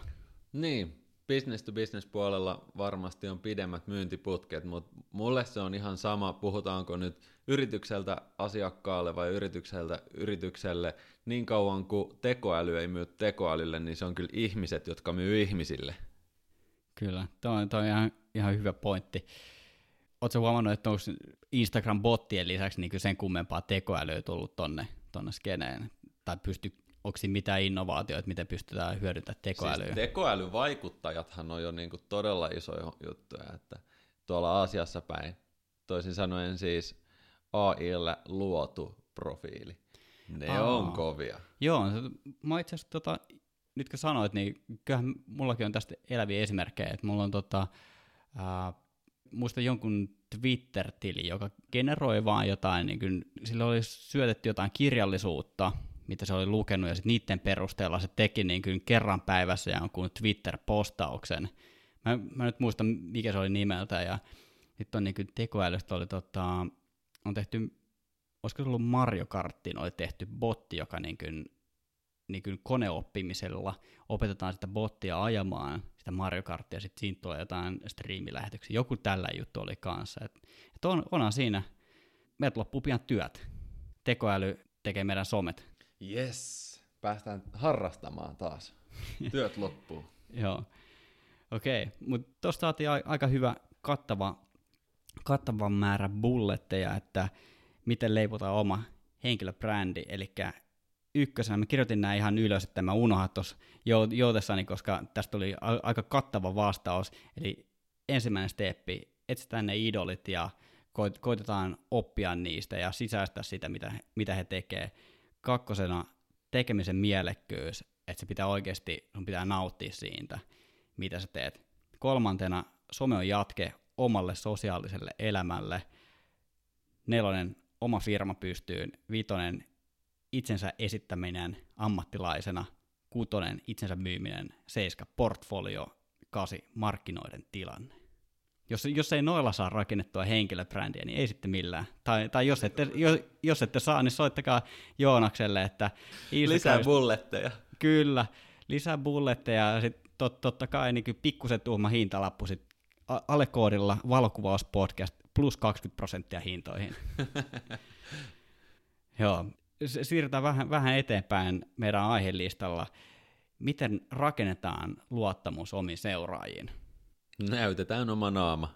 Niin, business to business puolella varmasti on pidemmät myyntiputket, mutta mulle se on ihan sama, puhutaanko nyt yritykseltä asiakkaalle vai yritykseltä yritykselle. Niin kauan kuin tekoäly ei myy tekoälylle, niin se on kyllä ihmiset, jotka myy ihmisille. Kyllä, tuo on, on ihan, ihan hyvä pointti. Oletko huomannut, että onko Instagram-bottien lisäksi niin sen kummempaa tekoälyä tullut tonne, tonne skeneen? Tai pysty, onko siinä mitään innovaatioita, miten pystytään hyödyntämään tekoälyä? Siis tekoälyvaikuttajathan on jo niin kuin todella iso juttu, että tuolla Aasiassa päin, toisin sanoen siis AIlle luotu profiili. Ne Aa. on kovia. Joo, mä itse asiassa tota, nyt kun sanoit, niin kyllähän mullakin on tästä eläviä esimerkkejä, että mulla on tota, ää, muista jonkun Twitter-tili, joka generoi vaan jotain, niin kuin, sillä oli syötetty jotain kirjallisuutta, mitä se oli lukenut, ja sitten niiden perusteella se teki niin kuin kerran päivässä jonkun Twitter-postauksen. Mä, mä nyt muistan, mikä se oli nimeltä, ja sitten on niin kuin tekoälystä oli tota, on tehty, olisiko se ollut Mario Karttiin, oli tehty botti, joka niin kuin niin kuin koneoppimisella opetetaan sitä bottia ajamaan sitä Mario Karttia, sitten siitä tulee jotain striimilähetyksiä. Joku tällä juttu oli kanssa. Et, et on, onhan siinä, meiltä loppuu pian työt. Tekoäly tekee meidän somet. Yes, päästään harrastamaan taas. Työt loppuu. Joo, okei. Okay. Mutta tuosta saatiin aika hyvä kattava, kattava määrä bulletteja, että miten leivotaan oma henkilöbrändi, eli ykkösenä, mä kirjoitin nämä ihan ylös, että mä unohan tuossa joutessani, koska tästä tuli a- aika kattava vastaus. Eli ensimmäinen steppi, etsitään ne idolit ja koit- koitetaan oppia niistä ja sisäistää sitä, mitä, mitä he tekee. Kakkosena tekemisen mielekkyys, että se pitää oikeasti, sun pitää nauttia siitä, mitä sä teet. Kolmantena some on jatke omalle sosiaaliselle elämälle. Nelonen, oma firma pystyyn. Vitonen, itsensä esittäminen ammattilaisena, kutonen itsensä myyminen, seiska portfolio, kasi markkinoiden tilanne. Jos, jos ei noilla saa rakennettua henkilöbrändiä, niin ei sitten millään. Tai, tai jos, ette, jos, jos ette saa, niin soittakaa Joonakselle, että... Lisää bulletteja. Kyllä, lisää bulletteja ja sitten tot, totta kai niin pikkusen tuhma hintalappu sit alle koodilla valokuvauspodcast plus 20 prosenttia hintoihin. Joo, siirrytään vähän, vähän eteenpäin meidän aihelistalla. Miten rakennetaan luottamus omiin seuraajiin? Näytetään oma naama.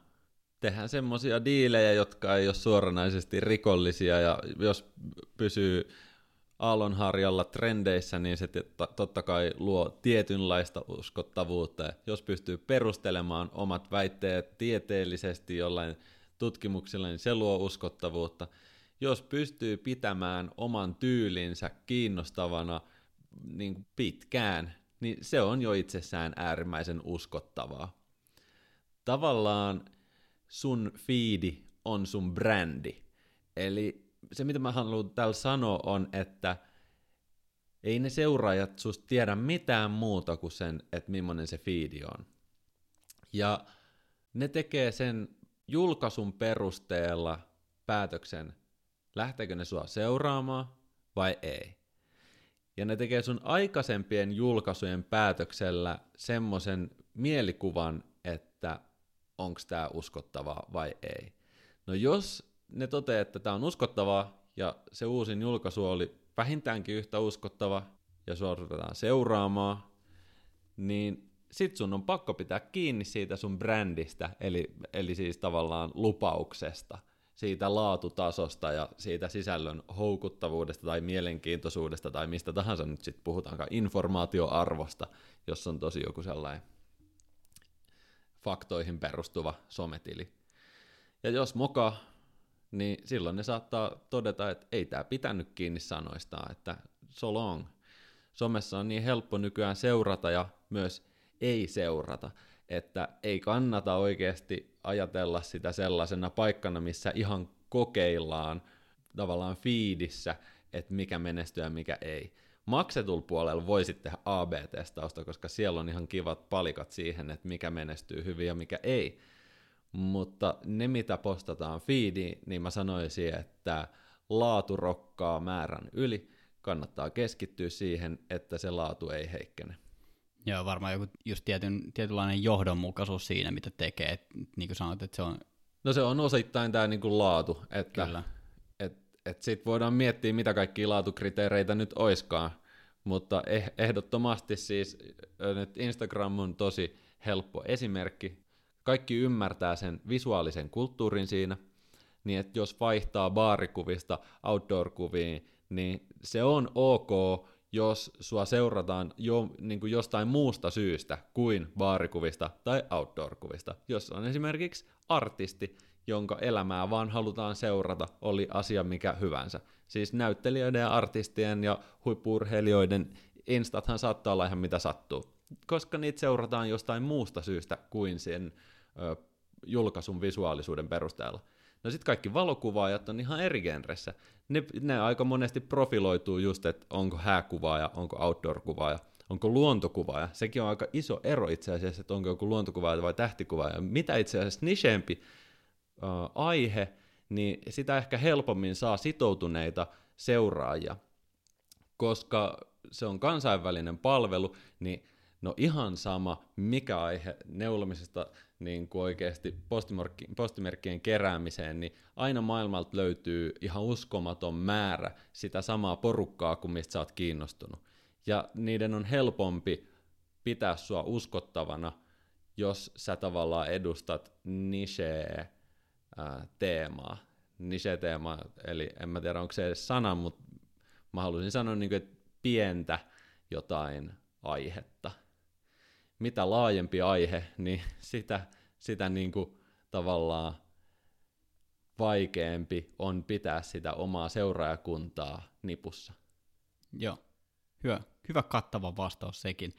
Tehdään semmoisia diilejä, jotka ei ole suoranaisesti rikollisia, ja jos pysyy aallonharjalla trendeissä, niin se totta kai luo tietynlaista uskottavuutta. Jos pystyy perustelemaan omat väitteet tieteellisesti jollain tutkimuksilla, niin se luo uskottavuutta – jos pystyy pitämään oman tyylinsä kiinnostavana niin pitkään, niin se on jo itsessään äärimmäisen uskottavaa. Tavallaan sun fiidi on sun brändi. Eli se, mitä mä haluan täällä sanoa, on, että ei ne seuraajat susta tiedä mitään muuta kuin sen, että millainen se fiidi on. Ja ne tekee sen julkaisun perusteella päätöksen, lähteekö ne sua seuraamaan vai ei. Ja ne tekee sun aikaisempien julkaisujen päätöksellä semmoisen mielikuvan, että onko tämä uskottavaa vai ei. No jos ne toteaa, että tämä on uskottavaa ja se uusin julkaisu oli vähintäänkin yhtä uskottava ja sua ruvetaan seuraamaan, niin sit sun on pakko pitää kiinni siitä sun brändistä, eli, eli siis tavallaan lupauksesta, siitä laatutasosta ja siitä sisällön houkuttavuudesta tai mielenkiintoisuudesta tai mistä tahansa nyt sitten puhutaankaan, informaatioarvosta, jos on tosi joku sellainen faktoihin perustuva sometili. Ja jos moka, niin silloin ne saattaa todeta, että ei tämä pitänyt kiinni sanoistaan, että so long. Somessa on niin helppo nykyään seurata ja myös ei seurata, että ei kannata oikeasti ajatella sitä sellaisena paikkana, missä ihan kokeillaan tavallaan fiidissä, että mikä menestyy ja mikä ei. Maksetul puolella voisit tehdä AB-testausta, koska siellä on ihan kivat palikat siihen, että mikä menestyy hyvin ja mikä ei. Mutta ne, mitä postataan feediin, niin mä sanoisin, että laatu rokkaa määrän yli. Kannattaa keskittyä siihen, että se laatu ei heikkene. Joo, varmaan joku just tietyn, tietynlainen johdonmukaisuus siinä, mitä tekee. Et, niin kuin sanoit, että se on... No se on osittain tämä niin laatu, että Kyllä. Et, sit voidaan miettiä, mitä kaikkia laatukriteereitä nyt oiskaan, mutta eh, ehdottomasti siis nyt Instagram on tosi helppo esimerkki. Kaikki ymmärtää sen visuaalisen kulttuurin siinä, niin että jos vaihtaa baarikuvista outdoor-kuviin, niin se on ok, jos sua seurataan jo, niin kuin jostain muusta syystä kuin baarikuvista tai outdoor-kuvista. Jos on esimerkiksi artisti, jonka elämää vaan halutaan seurata, oli asia mikä hyvänsä. Siis näyttelijöiden ja artistien ja huippurheilijoiden instathan saattaa olla ihan mitä sattuu, koska niitä seurataan jostain muusta syystä kuin sen ö, julkaisun visuaalisuuden perusteella. No sitten kaikki valokuvaajat on ihan eri genressä. Ne, ne aika monesti profiloituu just, että onko hääkuvaaja, onko outdoor-kuvaaja, onko luontokuvaaja. Sekin on aika iso ero itse asiassa, että onko joku luontokuvaaja vai tähtikuvaaja. Mitä itse asiassa nicheempi aihe, niin sitä ehkä helpommin saa sitoutuneita seuraajia. Koska se on kansainvälinen palvelu, niin no ihan sama, mikä aihe neulomisesta niin kuin oikeasti postimerkkien keräämiseen, niin aina maailmalta löytyy ihan uskomaton määrä sitä samaa porukkaa kuin mistä sä oot kiinnostunut. Ja niiden on helpompi pitää sua uskottavana, jos sä tavallaan edustat teemaa. Niche-teema, eli en mä tiedä onko se edes sana, mutta mä haluaisin sanoa, niin kuin, että pientä jotain aihetta – mitä laajempi aihe, niin sitä, sitä niin kuin tavallaan vaikeampi on pitää sitä omaa seuraajakuntaa nipussa. Joo, hyvä, hyvä kattava vastaus sekin.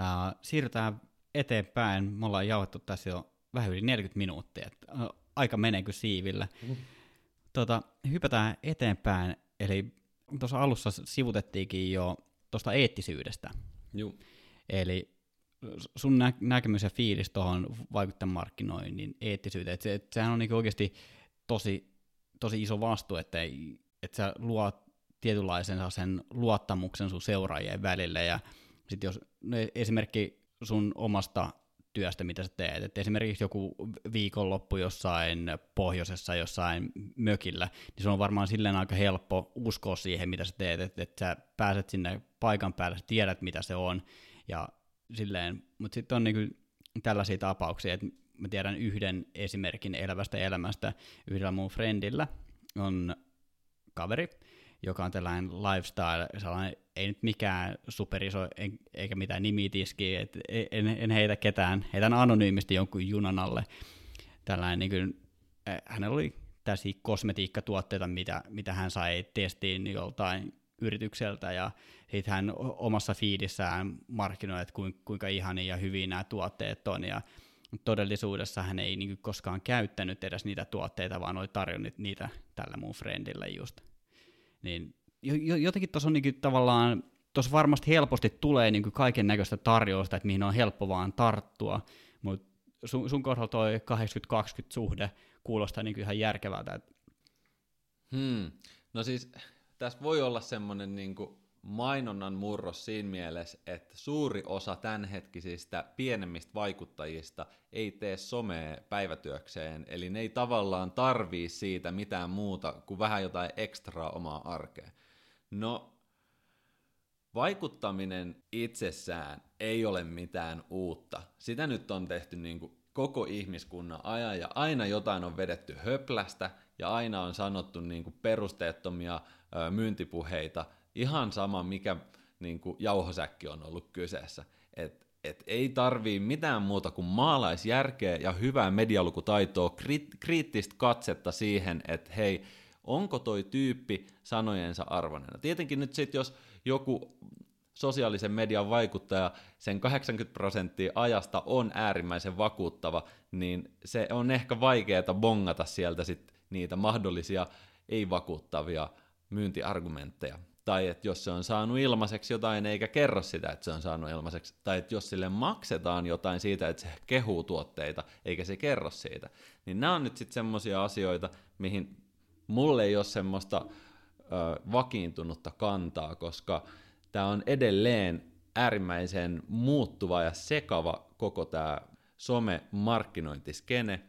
Äh, siirrytään eteenpäin. Me ollaan jauhettu tässä jo vähän yli 40 minuuttia. Äh, aika menee kuin siivillä. Mm. Tota, hypätään eteenpäin. Eli tuossa alussa sivutettiinkin jo tuosta eettisyydestä. Joo. Eli sun nä- näkemys ja fiilis tuohon vaikuttajamarkkinoinnin eettisyyteen, että se, et sehän on niinku oikeasti tosi, tosi iso vastuu, että, että sä luot tietynlaisen sen luottamuksen sun seuraajien välille, ja sitten jos no esimerkki sun omasta työstä, mitä sä teet. Et esimerkiksi joku viikonloppu jossain pohjoisessa, jossain mökillä, niin se on varmaan silleen aika helppo uskoa siihen, mitä sä teet, että et sä pääset sinne paikan päälle, sä tiedät, mitä se on, ja silleen, mutta sitten on niinku tällaisia tapauksia, että mä tiedän yhden esimerkin elävästä elämästä yhdellä mun friendillä. On kaveri, joka on tällainen lifestyle, sellainen, ei nyt mikään superiso eikä mitään nimitiski, et en, en heitä ketään, heitän anonyymisti jonkun junan alle. Tällainen, niin kuin, hänellä oli tällaisia kosmetiikkatuotteita, mitä, mitä hän sai testiin joltain yritykseltä ja sitten hän omassa fiidissään markkinoi, että kuinka ihania ja hyviä nämä tuotteet on ja todellisuudessa hän ei niin koskaan käyttänyt edes niitä tuotteita, vaan oli tarjonnut niitä tällä mun friendille just. Niin jotenkin tuossa on niin tavallaan, tuossa varmasti helposti tulee niin kaiken näköistä tarjousta, että mihin on helppo vaan tarttua, mutta sun, sun kohdalla toi 80-20 suhde kuulostaa niin ihan järkevältä. Hmm. No siis tässä voi olla semmoinen niin mainonnan murros siinä mielessä, että suuri osa tämänhetkisistä pienemmistä vaikuttajista ei tee somea päivätyökseen, eli ne ei tavallaan tarvii siitä mitään muuta kuin vähän jotain ekstraa omaa arkea. No, vaikuttaminen itsessään ei ole mitään uutta. Sitä nyt on tehty niin kuin koko ihmiskunnan ajan ja aina jotain on vedetty höplästä ja aina on sanottu niin kuin perusteettomia myyntipuheita, ihan sama mikä niin kuin jauhosäkki on ollut kyseessä. Et, et ei tarvii mitään muuta kuin maalaisjärkeä ja hyvää medialukutaitoa, kri- kriittistä katsetta siihen, että hei, onko toi tyyppi sanojensa arvoinen. Tietenkin nyt sitten, jos joku sosiaalisen median vaikuttaja sen 80 prosenttia ajasta on äärimmäisen vakuuttava, niin se on ehkä vaikeaa bongata sieltä sit niitä mahdollisia ei-vakuuttavia myyntiargumentteja. Tai että jos se on saanut ilmaiseksi jotain eikä kerro sitä, että se on saanut ilmaiseksi. Tai että jos sille maksetaan jotain siitä, että se kehuu tuotteita eikä se kerro siitä. Niin nämä on nyt sitten semmoisia asioita, mihin mulle ei ole semmoista ö, vakiintunutta kantaa, koska tämä on edelleen äärimmäisen muuttuva ja sekava koko tämä some-markkinointiskene.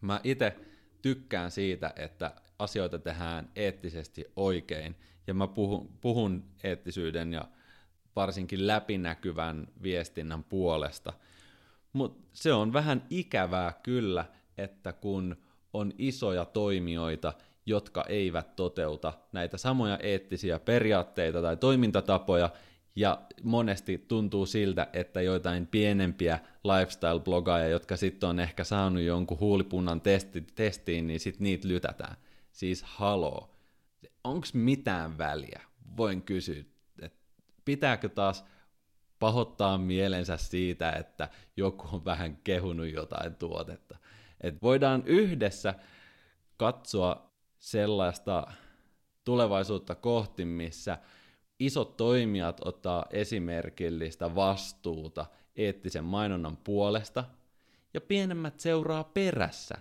Mä itse tykkään siitä, että asioita tehdään eettisesti oikein, ja mä puhun, puhun eettisyyden ja varsinkin läpinäkyvän viestinnän puolesta. Mutta se on vähän ikävää kyllä, että kun on isoja toimijoita, jotka eivät toteuta näitä samoja eettisiä periaatteita tai toimintatapoja, ja monesti tuntuu siltä, että joitain pienempiä lifestyle-blogaajia, jotka sitten on ehkä saanut jonkun huulipunnan testi, testiin, niin sitten niitä lytätään. Siis haloo. Onko mitään väliä? Voin kysyä, että pitääkö taas pahoittaa mielensä siitä, että joku on vähän kehunut jotain tuotetta. Et voidaan yhdessä katsoa sellaista tulevaisuutta kohti, missä isot toimijat ottaa esimerkillistä vastuuta eettisen mainonnan puolesta, ja pienemmät seuraa perässä,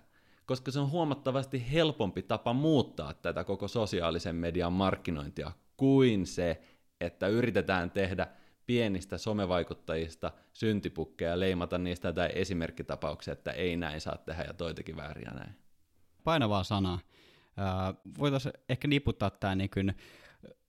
koska se on huomattavasti helpompi tapa muuttaa tätä koko sosiaalisen median markkinointia kuin se, että yritetään tehdä pienistä somevaikuttajista syntipukkeja ja leimata niistä tai esimerkkitapauksia, että ei näin saa tehdä ja toitakin vääriä näin. Painavaa sanaa. Voitaisiin ehkä niputtaa tämä niin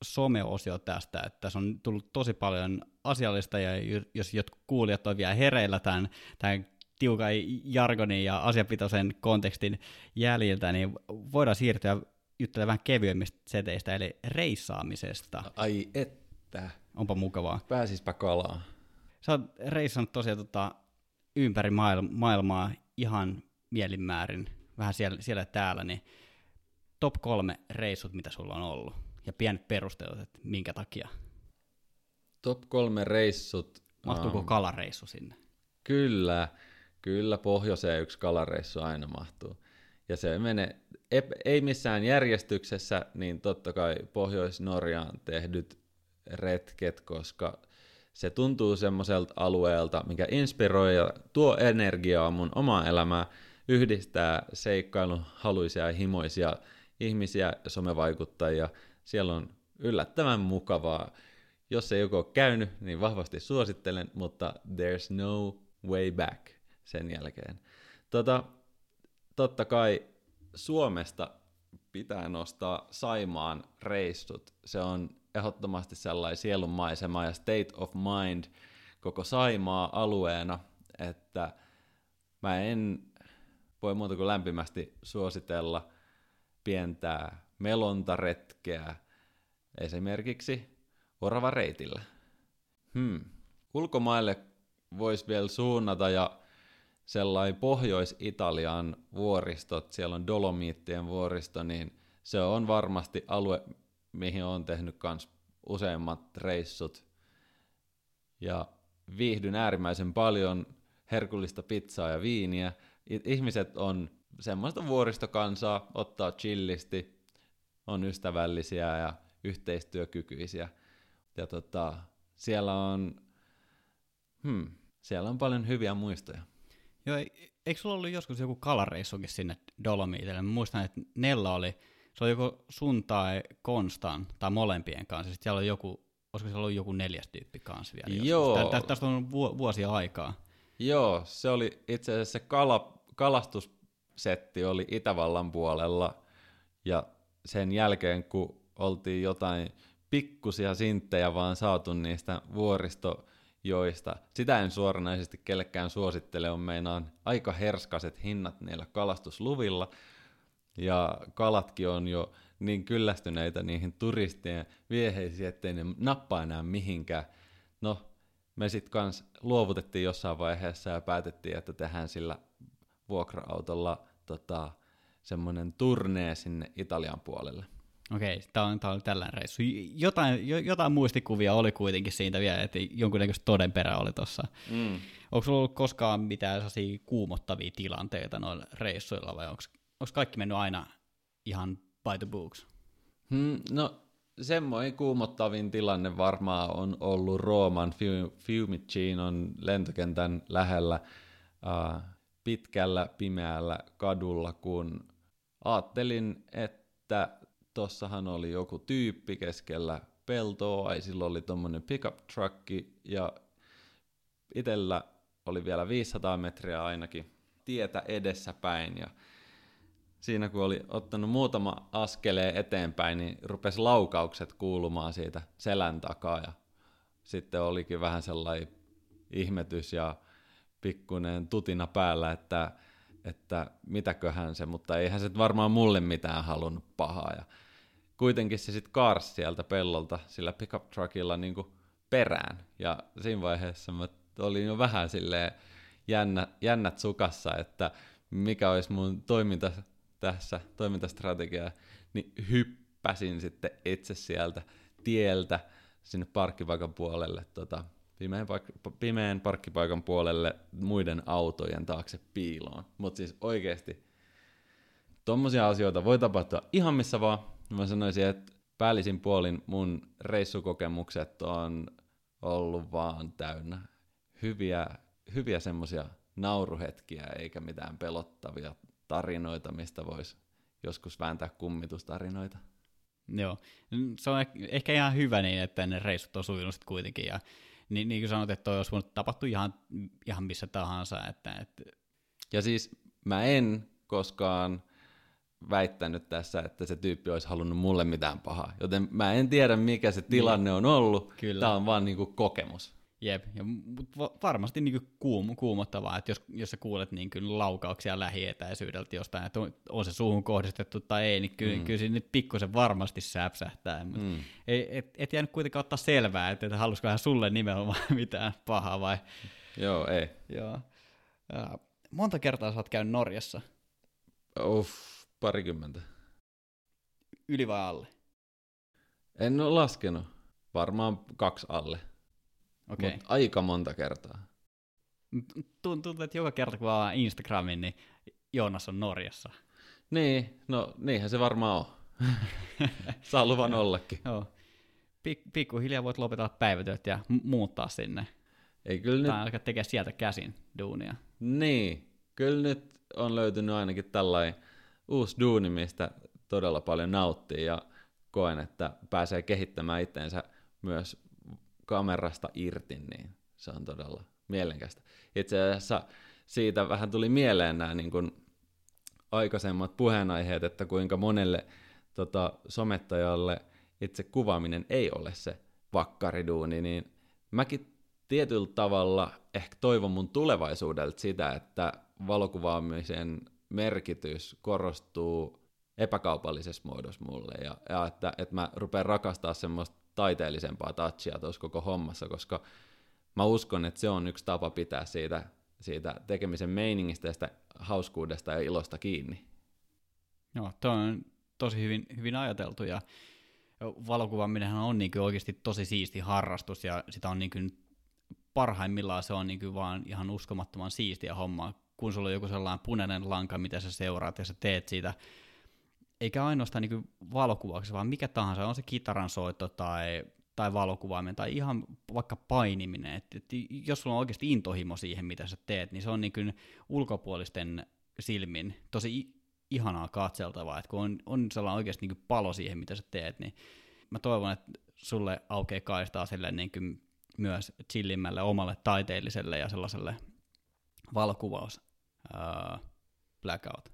some-osio tästä, että tässä on tullut tosi paljon asiallista, ja jos jotkut kuulijat on vielä hereillä tämän, tämän tiukan jargonin ja asiapitoisen kontekstin jäljiltä, niin voidaan siirtyä juttelemaan vähän kevyemmistä seteistä, eli reissaamisesta. Ai että. Onpa mukavaa. Pääsispä kalaa. Sä oot reissannut tosiaan tota, ympäri maailmaa ihan mielinmäärin, vähän siellä, siellä täällä, niin top kolme reissut, mitä sulla on ollut? Ja pienet perustelut, että minkä takia? Top kolme reissut. Mahtuuko um, kalareissu sinne? Kyllä, kyllä pohjoiseen yksi kalareissu aina mahtuu. Ja se menee, ei missään järjestyksessä, niin totta kai Pohjois-Norjaan tehdyt retket, koska se tuntuu semmoiselta alueelta, mikä inspiroi ja tuo energiaa mun omaa elämää, yhdistää seikkailun haluisia ja himoisia ihmisiä, somevaikuttajia. Siellä on yllättävän mukavaa. Jos ei joko ole käynyt, niin vahvasti suosittelen, mutta there's no way back sen jälkeen. Tota, totta kai Suomesta pitää nostaa Saimaan reissut. Se on ehdottomasti sellainen sielunmaisema ja state of mind koko Saimaa alueena, että mä en voi muuta kuin lämpimästi suositella pientä melontaretkeä esimerkiksi orava reitillä. Hmm. Ulkomaille voisi vielä suunnata ja sellainen Pohjois-Italian vuoristot, siellä on Dolomiittien vuoristo, niin se on varmasti alue, mihin on tehnyt myös useimmat reissut. Ja viihdyn äärimmäisen paljon herkullista pizzaa ja viiniä. Ihmiset on semmoista vuoristokansaa, ottaa chillisti, on ystävällisiä ja yhteistyökykyisiä. Ja tota, siellä on, hmm, siellä on paljon hyviä muistoja. Joo, eikö sulla ollut joskus joku kalareissukin sinne Dolomiitille? Mä muistan, että Nella oli, se oli joko sun tai Konstan tai molempien kanssa. Sitten siellä oli joku, olisiko se ollut joku neljäs tyyppi kanssa vielä Joo. Tä, tästä on vuosia aikaa. Joo, se oli itse asiassa se kala, kalastussetti oli Itävallan puolella. Ja sen jälkeen, kun oltiin jotain pikkusia sinttejä vaan saatu niistä vuoristojoista. Sitä en suoranaisesti kellekään suosittele, on meinaan aika herskaset hinnat niillä kalastusluvilla, ja kalatkin on jo niin kyllästyneitä niihin turistien vieheisiin, ettei ne nappaa enää mihinkään. No, me sitten kans luovutettiin jossain vaiheessa ja päätettiin, että tehdään sillä vuokra-autolla tota, semmoinen turnee sinne Italian puolelle. Okei, tämä on, tää on tällainen reissu. Jotain, jo, jotain muistikuvia oli kuitenkin siitä vielä, että jonkunnäköistä todenperä oli tuossa. Mm. Onko sulla ollut koskaan mitään sellaisia kuumottavia tilanteita noilla reissuilla vai onko kaikki mennyt aina ihan by the books? Hmm, no semmoinen kuumottavin tilanne varmaan on ollut Rooman Fiumicinon lentokentän lähellä uh, pitkällä pimeällä kadulla, kun ajattelin, että tossahan oli joku tyyppi keskellä peltoa, ja sillä oli tuommoinen pickup trucki, ja itellä oli vielä 500 metriä ainakin tietä edessäpäin, ja siinä kun oli ottanut muutama askeleen eteenpäin, niin rupesi laukaukset kuulumaan siitä selän takaa, ja sitten olikin vähän sellainen ihmetys ja pikkuinen tutina päällä, että, että mitäköhän se, mutta eihän se varmaan mulle mitään halunnut pahaa. Ja kuitenkin se sitten kaarsi sieltä pellolta sillä pickup truckilla niin perään. Ja siinä vaiheessa mä olin jo vähän silleen jännä, jännät sukassa, että mikä olisi mun toiminta tässä, toimintastrategia, niin hyppäsin sitten itse sieltä tieltä sinne parkkipaikan puolelle, tota, pimeän, paik- pimeän parkkipaikan puolelle muiden autojen taakse piiloon. Mutta siis oikeasti tommosia asioita voi tapahtua ihan missä vaan, Mä sanoisin, että päällisin puolin mun reissukokemukset on ollut vaan täynnä hyviä, hyviä semmoisia nauruhetkiä, eikä mitään pelottavia tarinoita, mistä voisi joskus vääntää kummitustarinoita. Joo, se on ehkä ihan hyvä niin, että ne reissut on sujunut kuitenkin, ja niin, niin kuin sanoit, että toi olisi voinut tapahtua ihan, ihan missä tahansa. Että, että... Ja siis mä en koskaan väittänyt tässä, että se tyyppi olisi halunnut mulle mitään pahaa. Joten mä en tiedä, mikä se tilanne on ollut. Kyllä. Tämä on vaan niinku kokemus. Jep, ja varmasti niinku kuum, kuumottavaa, että jos, jos sä kuulet niin kyllä laukauksia lähietäisyydeltä jostain, että on, on se suuhun kohdistettu tai ei, niin kyllä, mm. kyllä siinä nyt pikkusen varmasti säpsähtää. Mutta mm. ei, et, et jäänyt kuitenkaan ottaa selvää, että, että halusiko hän sulle nimenomaan mitään pahaa vai... Joo, ei. Joo. Monta kertaa sä oot käynyt Norjassa? Uff, parikymmentä. Yli vai alle? En ole laskenut. Varmaan kaksi alle. Okay. Mutta aika monta kertaa. Tuntuu, että joka kerta kun vaan Instagramin, niin Joonas on Norjassa. Niin, no niinhän se varmaan on. Saa luvan ollakin. Joo. Pik- pikkuhiljaa voit lopetella päivätyöt ja muuttaa sinne. Ei kyllä nyt... Tai alkaa tekemään sieltä käsin duunia. Niin, kyllä nyt on löytynyt ainakin tällainen uusi duuni, mistä todella paljon nauttii ja koen, että pääsee kehittämään itteensä myös kamerasta irti, niin se on todella mielenkäistä. Itse asiassa siitä vähän tuli mieleen nämä niin kuin aikaisemmat puheenaiheet, että kuinka monelle tota, somettajalle itse kuvaaminen ei ole se vakkariduuni, niin mäkin tietyllä tavalla ehkä toivon mun tulevaisuudelta sitä, että valokuvaamisen merkitys korostuu epäkaupallisessa muodossa mulle, ja, ja että, että mä rupean rakastaa semmoista taiteellisempaa touchia tuossa koko hommassa, koska mä uskon, että se on yksi tapa pitää siitä, siitä tekemisen meiningistä ja sitä hauskuudesta ja ilosta kiinni. Joo, tuo on tosi hyvin, hyvin ajateltu ja valokuvaaminenhan on niin oikeasti tosi siisti harrastus ja sitä on niin parhaimmillaan se on niin vaan ihan uskomattoman siistiä hommaa, kun sulla on joku sellainen punainen lanka, mitä sä seuraat ja sä teet siitä eikä ainoastaan niin valokuvauksessa, vaan mikä tahansa, on se kitaran soitto tai, tai valokuvaamen tai ihan vaikka painiminen. Et, et jos sulla on oikeasti intohimo siihen, mitä sä teet, niin se on niin kuin ulkopuolisten silmin tosi ihanaa katseltavaa, että kun on, on sellainen oikeasti niin palo siihen, mitä sä teet, niin mä toivon, että sulle aukeaa kaistaa sille niin kuin myös chillimmälle omalle taiteelliselle ja sellaiselle valokuvaus uh, blackout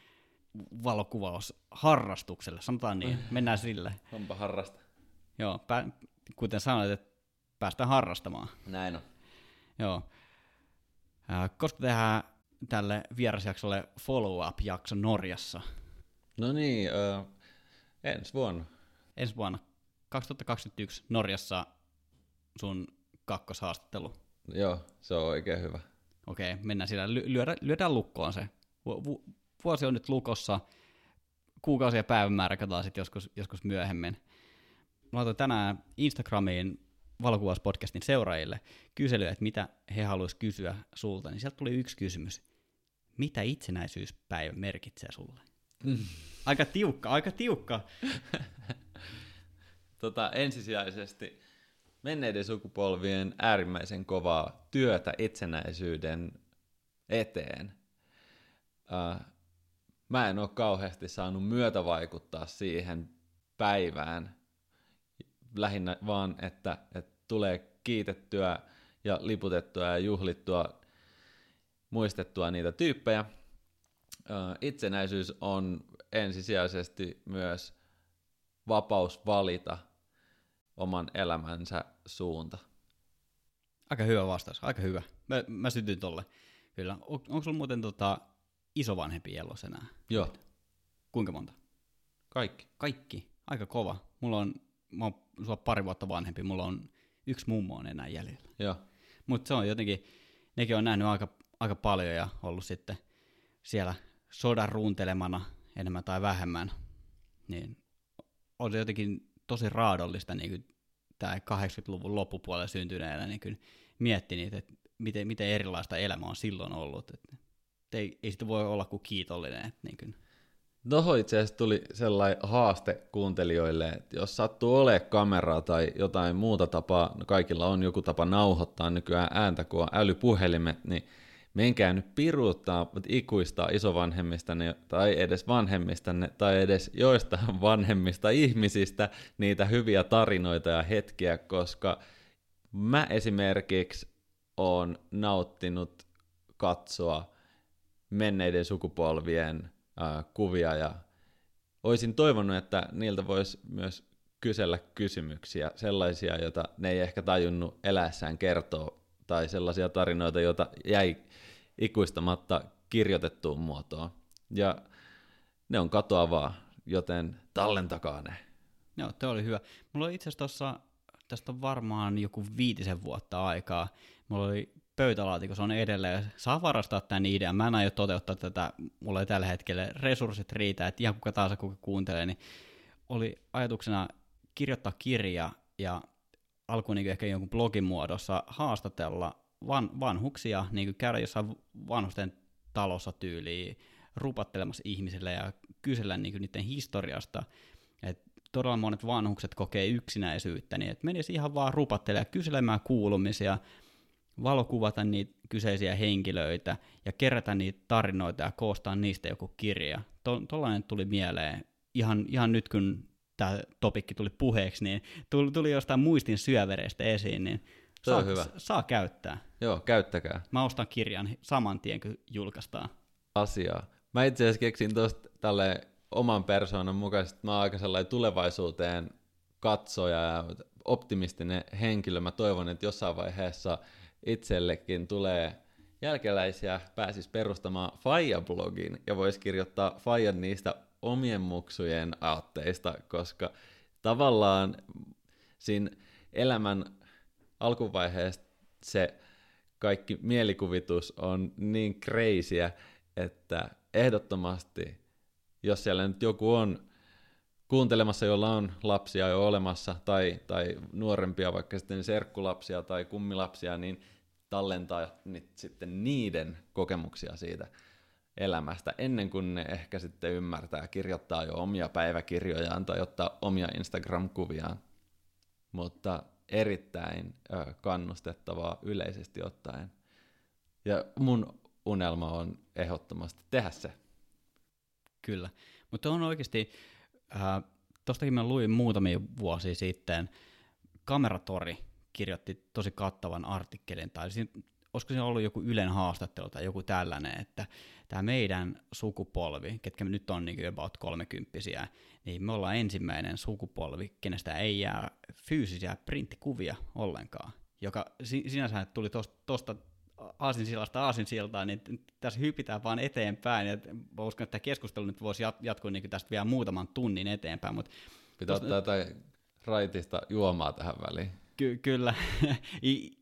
valokuvausharrastukselle, sanotaan niin, mennään sille. Onpa harrasta. Joo, pä- kuten sanoit, että päästään harrastamaan. Näin on. Joo. Äh, koska tehdään tälle vierasjaksolle follow-up-jakso Norjassa? No niin, ö, ensi vuonna. Ensi vuonna 2021 Norjassa sun kakkoshaastattelu. Joo, se on oikein hyvä. Okei, mennään siellä. Ly- lyödään, lukkoon se. Vu- vu- vuosi on nyt lukossa. Kuukausi ja päivämäärä katsotaan sitten joskus, joskus myöhemmin. Mä laitoin tänään Instagramiin valokuvauspodcastin seuraajille kyselyä, että mitä he haluaisivat kysyä sulta, niin sieltä tuli yksi kysymys. Mitä itsenäisyyspäivä merkitsee sulle? Mm. Aika tiukka, aika tiukka. Tota, ensisijaisesti menneiden sukupolvien äärimmäisen kovaa työtä itsenäisyyden eteen. Mä en ole kauheasti saanut myötävaikuttaa siihen päivään, lähinnä vaan, että, että tulee kiitettyä ja liputettua ja juhlittua, muistettua niitä tyyppejä. Itsenäisyys on ensisijaisesti myös vapaus valita oman elämänsä suunta. Aika hyvä vastaus, aika hyvä. Mä, mä sytyin tolle. Kyllä. On, onko sulla muuten tota, isovanhempi elossa enää? Joo, Kuinka monta? kaikki. Kaikki. Aika kova. Mulla on, mä oon sua pari vuotta vanhempi, mulla on yksi mummo on enää jäljellä. Joo, Mutta se on jotenkin, nekin on nähnyt aika, aika paljon ja ollut sitten siellä sodan ruuntelemana enemmän tai vähemmän. Niin on se jotenkin tosi raadollista niin kuin tämä 80-luvun loppupuolella syntyneenä niin kuin mietti niitä, että miten, miten erilaista elämä on silloin ollut. Että ei, ei sitä voi olla kuin kiitollinen. Että niin kuin, Tuohon itse asiassa tuli sellainen haaste kuuntelijoille, että jos sattuu olemaan kameraa tai jotain muuta tapaa, no kaikilla on joku tapa nauhoittaa nykyään ääntä, kun on älypuhelimet, niin menkää nyt piruuttaa, ikuistaa isovanhemmistanne tai edes vanhemmistanne tai edes joistain vanhemmista ihmisistä niitä hyviä tarinoita ja hetkiä, koska mä esimerkiksi oon nauttinut katsoa menneiden sukupolvien äh, kuvia ja olisin toivonut, että niiltä voisi myös kysellä kysymyksiä, sellaisia, joita ne ei ehkä tajunnut eläessään kertoa, tai sellaisia tarinoita, joita jäi ikuistamatta kirjoitettuun muotoon. Ja ne on katoavaa, joten tallentakaa ne. Joo, tuo oli hyvä. Mulla oli itse asiassa tästä on varmaan joku viitisen vuotta aikaa, mulla oli pöytälaatikossa on edelleen, saa varastaa tämän idean, mä en aio toteuttaa tätä, mulla ei tällä hetkellä resurssit riitä, että ihan kuka tahansa kuka kuuntelee, niin oli ajatuksena kirjoittaa kirja ja alkuun niin ehkä jonkun blogin muodossa haastatella van, vanhuksia, niin käydä jossain vanhusten talossa tyyliin, rupattelemassa ihmisille ja kysellä niin niiden historiasta, että todella monet vanhukset kokee yksinäisyyttä, niin että menisi ihan vaan rupattelemaan ja kyselemään kuulumisia, valokuvata niitä kyseisiä henkilöitä ja kerätä niitä tarinoita ja koostaa niistä joku kirja. Tuollainen tuli mieleen ihan, ihan nyt, kun tämä topikki tuli puheeksi, niin tuli, tuli jostain muistin syövereistä esiin, niin saa, hyvä. saa käyttää. Joo, käyttäkää Mä ostan kirjan saman tien, kun julkaistaan. asiaa. Mä itse asiassa keksin tuosta tälle oman persoonan mukaisesti, mä oon aika sellainen tulevaisuuteen katsoja ja optimistinen henkilö. Mä toivon, että jossain vaiheessa itsellekin tulee jälkeläisiä, pääsis perustamaan Faija-blogin ja voisi kirjoittaa Faijan niistä omien muksujen aatteista, koska tavallaan siinä elämän alkuvaiheessa se kaikki mielikuvitus on niin kreisiä, että ehdottomasti, jos siellä nyt joku on kuuntelemassa, jolla on lapsia jo olemassa, tai, tai nuorempia, vaikka sitten serkkulapsia tai kummilapsia, niin tallentaa nyt sitten niiden kokemuksia siitä elämästä, ennen kuin ne ehkä sitten ymmärtää kirjoittaa jo omia päiväkirjojaan tai ottaa omia Instagram-kuviaan. Mutta erittäin ö, kannustettavaa yleisesti ottaen. Ja mun unelma on ehdottomasti tehdä se. Kyllä, mutta on oikeasti, äh, tostakin mä luin muutamia vuosia sitten, Kameratori kirjoitti tosi kattavan artikkelin, tai siinä olisiko se ollut joku Ylen haastattelu tai joku tällainen, että tämä meidän sukupolvi, ketkä nyt on niin about kolmekymppisiä, niin me ollaan ensimmäinen sukupolvi, kenestä ei jää fyysisiä printtikuvia ollenkaan, joka sinänsä tuli tuosta aasinsillasta aasinsiltaan, niin tässä hypitään vaan eteenpäin, ja mä uskon, että tämä keskustelu nyt voisi jatkua niin tästä vielä muutaman tunnin eteenpäin, mutta Pitää tosta... ottaa jotain raitista juomaa tähän väliin. Ky- kyllä,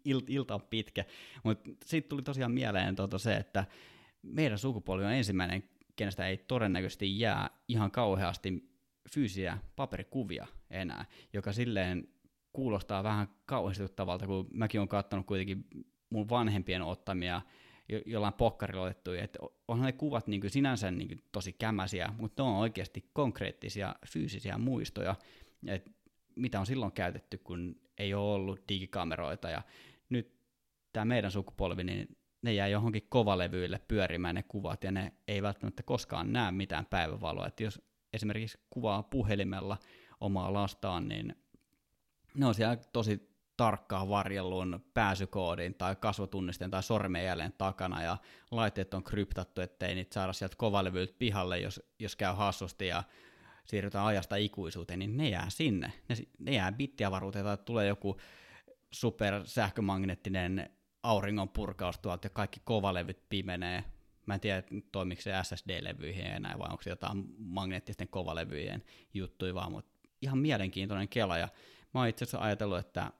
Il- ilta on pitkä, mutta siitä tuli tosiaan mieleen tuota se, että meidän sukupolvi on ensimmäinen, kenestä ei todennäköisesti jää ihan kauheasti fyysisiä paperikuvia enää, joka silleen kuulostaa vähän kauhistuttavalta, kun mäkin olen katsonut kuitenkin mun vanhempien ottamia jo- jollain pokkarilla otettuja, että onhan ne kuvat niin sinänsä niin tosi kämäsiä, mutta ne on oikeasti konkreettisia fyysisiä muistoja, että mitä on silloin käytetty, kun ei ole ollut digikameroita, ja nyt tämä meidän sukupolvi, niin ne jää johonkin kovalevyille pyörimään ne kuvat, ja ne ei välttämättä koskaan näe mitään päivävaloa, että jos esimerkiksi kuvaa puhelimella omaa lastaan, niin ne on siellä tosi tarkkaan varjellun pääsykoodin tai kasvotunnisten tai sormenjäljen takana ja laitteet on kryptattu, ettei niitä saada sieltä kovalevyiltä pihalle, jos, jos käy hassusti ja siirrytään ajasta ikuisuuteen, niin ne jää sinne. Ne, ne jää bittiavaruuteen tai tulee joku super sähkömagneettinen auringon purkaus tuolta ja kaikki kovalevyt pimenee. Mä en tiedä, toimiko se SSD-levyihin enää vai onko se jotain magneettisten kovalevyjen juttuja vaan, mutta ihan mielenkiintoinen kela ja mä oon itse asiassa ajatellut, että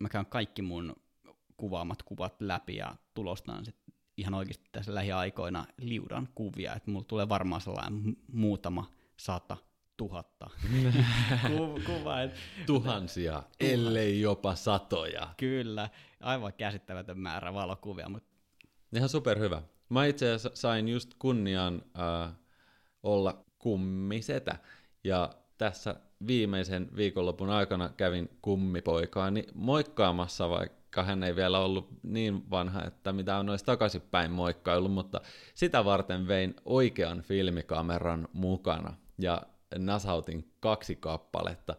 mä käyn kaikki mun kuvaamat kuvat läpi ja tulostan sit ihan oikeasti tässä lähiaikoina liudan kuvia, että mulla tulee varmaan sellainen muutama sata tuhatta Ku, kuva. Et, Tuhansia, ellei jopa satoja. Kyllä, aivan käsittämätön määrä valokuvia. Mutta... Ihan superhyvä. Mä itse asiassa sain just kunnian äh, olla kummisetä, ja tässä viimeisen viikonlopun aikana kävin kummipoikaani moikkaamassa, vaikka hän ei vielä ollut niin vanha, että mitä on olisi takaisinpäin moikkailu, mutta sitä varten vein oikean filmikameran mukana ja nasautin kaksi kappaletta.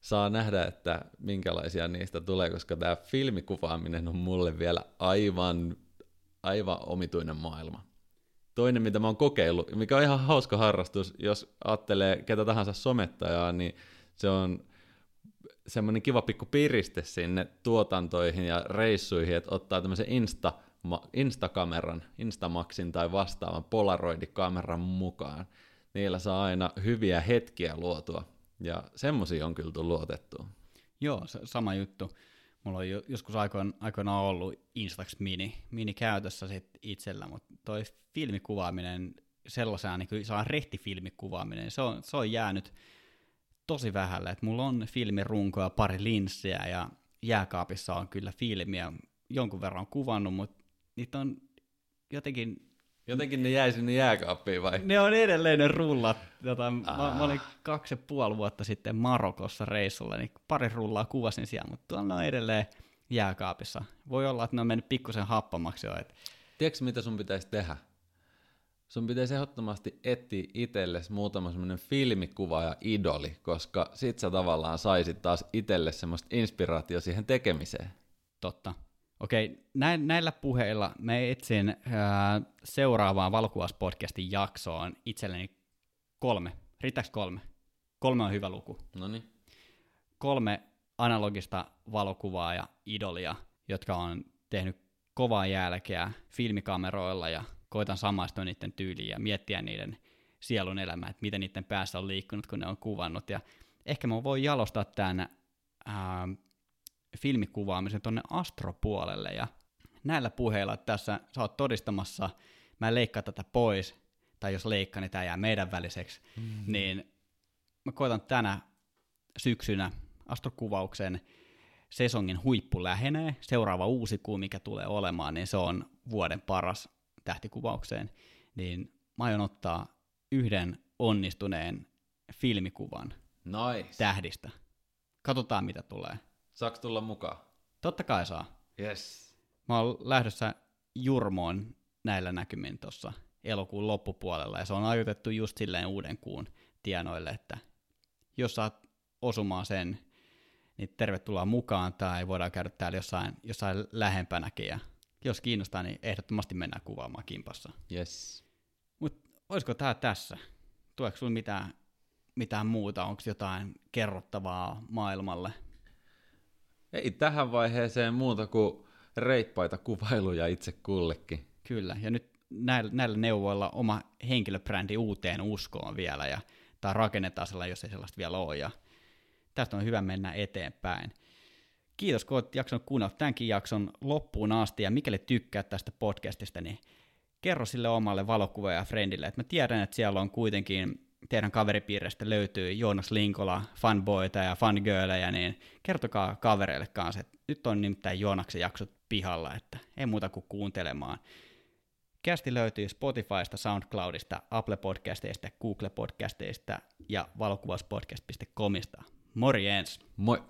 Saa nähdä, että minkälaisia niistä tulee, koska tämä filmikuvaaminen on mulle vielä aivan, aivan omituinen maailma. Toinen, mitä mä oon kokeillut, mikä on ihan hauska harrastus, jos ajattelee ketä tahansa somettajaa, niin se on semmoinen kiva pikku piriste sinne tuotantoihin ja reissuihin, että ottaa tämmöisen Insta, Instakameran, Instamaxin tai vastaavan Polaroid-kameran mukaan. Niillä saa aina hyviä hetkiä luotua, ja semmoisia on kyllä tullut. Joo, sama juttu. Mulla on joskus aikoina, aikoinaan ollut Instax Mini, mini käytössä sit itsellä, mutta toi filmikuvaaminen sellaisena, niin kuin saa rehtifilmikuvaaminen, se on, se on jäänyt tosi vähälle. Et mulla on filmirunkoa, pari linssiä ja jääkaapissa on kyllä filmiä jonkun verran kuvannut, mutta niitä on jotenkin... Jotenkin ne jäi sinne jääkaappiin vai? Ne on edelleen ne rullat. Jota, mä, mä, olin kaksi ja puoli vuotta sitten Marokossa reissulla, niin pari rullaa kuvasin siellä, mutta tuolla on edelleen jääkaapissa. Voi olla, että ne on mennyt pikkusen happamaksi jo. Et... Tiedätkö, mitä sun pitäisi tehdä? sun pitäisi ehdottomasti etsiä itsellesi muutama semmoinen filmikuva ja idoli, koska sit sä tavallaan saisit taas itselle semmoista inspiraatio siihen tekemiseen. Totta. Okei, näillä puheilla me etsin ää, seuraavaan valokuvauspodcastin jaksoon itselleni kolme. Riittääkö kolme? Kolme on hyvä luku. No niin. Kolme analogista valokuvaa ja idolia, jotka on tehnyt kovaa jälkeä filmikameroilla ja koitan samaistua niiden tyyliin ja miettiä niiden sielun elämää, että miten niiden päässä on liikkunut, kun ne on kuvannut. Ja ehkä mä voin jalostaa tämän ää, filmikuvaamisen tuonne astropuolelle. Ja näillä puheilla tässä sä oot todistamassa, mä en leikkaa tätä pois, tai jos leikkaan, niin tämä jää meidän väliseksi, mm-hmm. niin mä koitan tänä syksynä astrokuvauksen sesongin huippu lähenee. Seuraava uusi kuu, mikä tulee olemaan, niin se on vuoden paras tähtikuvaukseen, niin mä aion ottaa yhden onnistuneen filmikuvan nice. tähdistä. Katsotaan, mitä tulee. Saaks tulla mukaan? Totta kai saa. Yes. Mä oon lähdössä Jurmoon näillä näkymin tuossa elokuun loppupuolella, ja se on ajoitettu just silleen uuden kuun tienoille, että jos saat osumaan sen, niin tervetuloa mukaan, tai voidaan käydä täällä jossain, jossain lähempänäkin ja Jos kiinnostaa, niin ehdottomasti mennään kuvaamaan kimpassa. Yes. Mutta olisiko tämä tässä? Tuleeko sinulla mitään, mitään muuta? Onko jotain kerrottavaa maailmalle? Ei tähän vaiheeseen muuta kuin reippaita kuvailuja itse kullekin. Kyllä, ja nyt näillä, näillä neuvoilla oma henkilöbrändi uuteen uskoon vielä, ja tai rakennetaan sellainen, jos ei sellaista vielä ole, ja tästä on hyvä mennä eteenpäin. Kiitos, kun olet jaksanut kuunnella tämänkin jakson loppuun asti, ja mikäli tykkäät tästä podcastista, niin kerro sille omalle valokuvaaja friendille, että mä tiedän, että siellä on kuitenkin teidän kaveripiiristä löytyy Joonas Linkola, fanboita ja fangirlejä, niin kertokaa kavereille kanssa, että nyt on nimittäin Joonaksen jaksot pihalla, että ei muuta kuin kuuntelemaan. Kästi löytyy Spotifysta, SoundCloudista, Apple Podcasteista, Google Podcasteista ja valokuvauspodcast.comista. Morjens! Moi!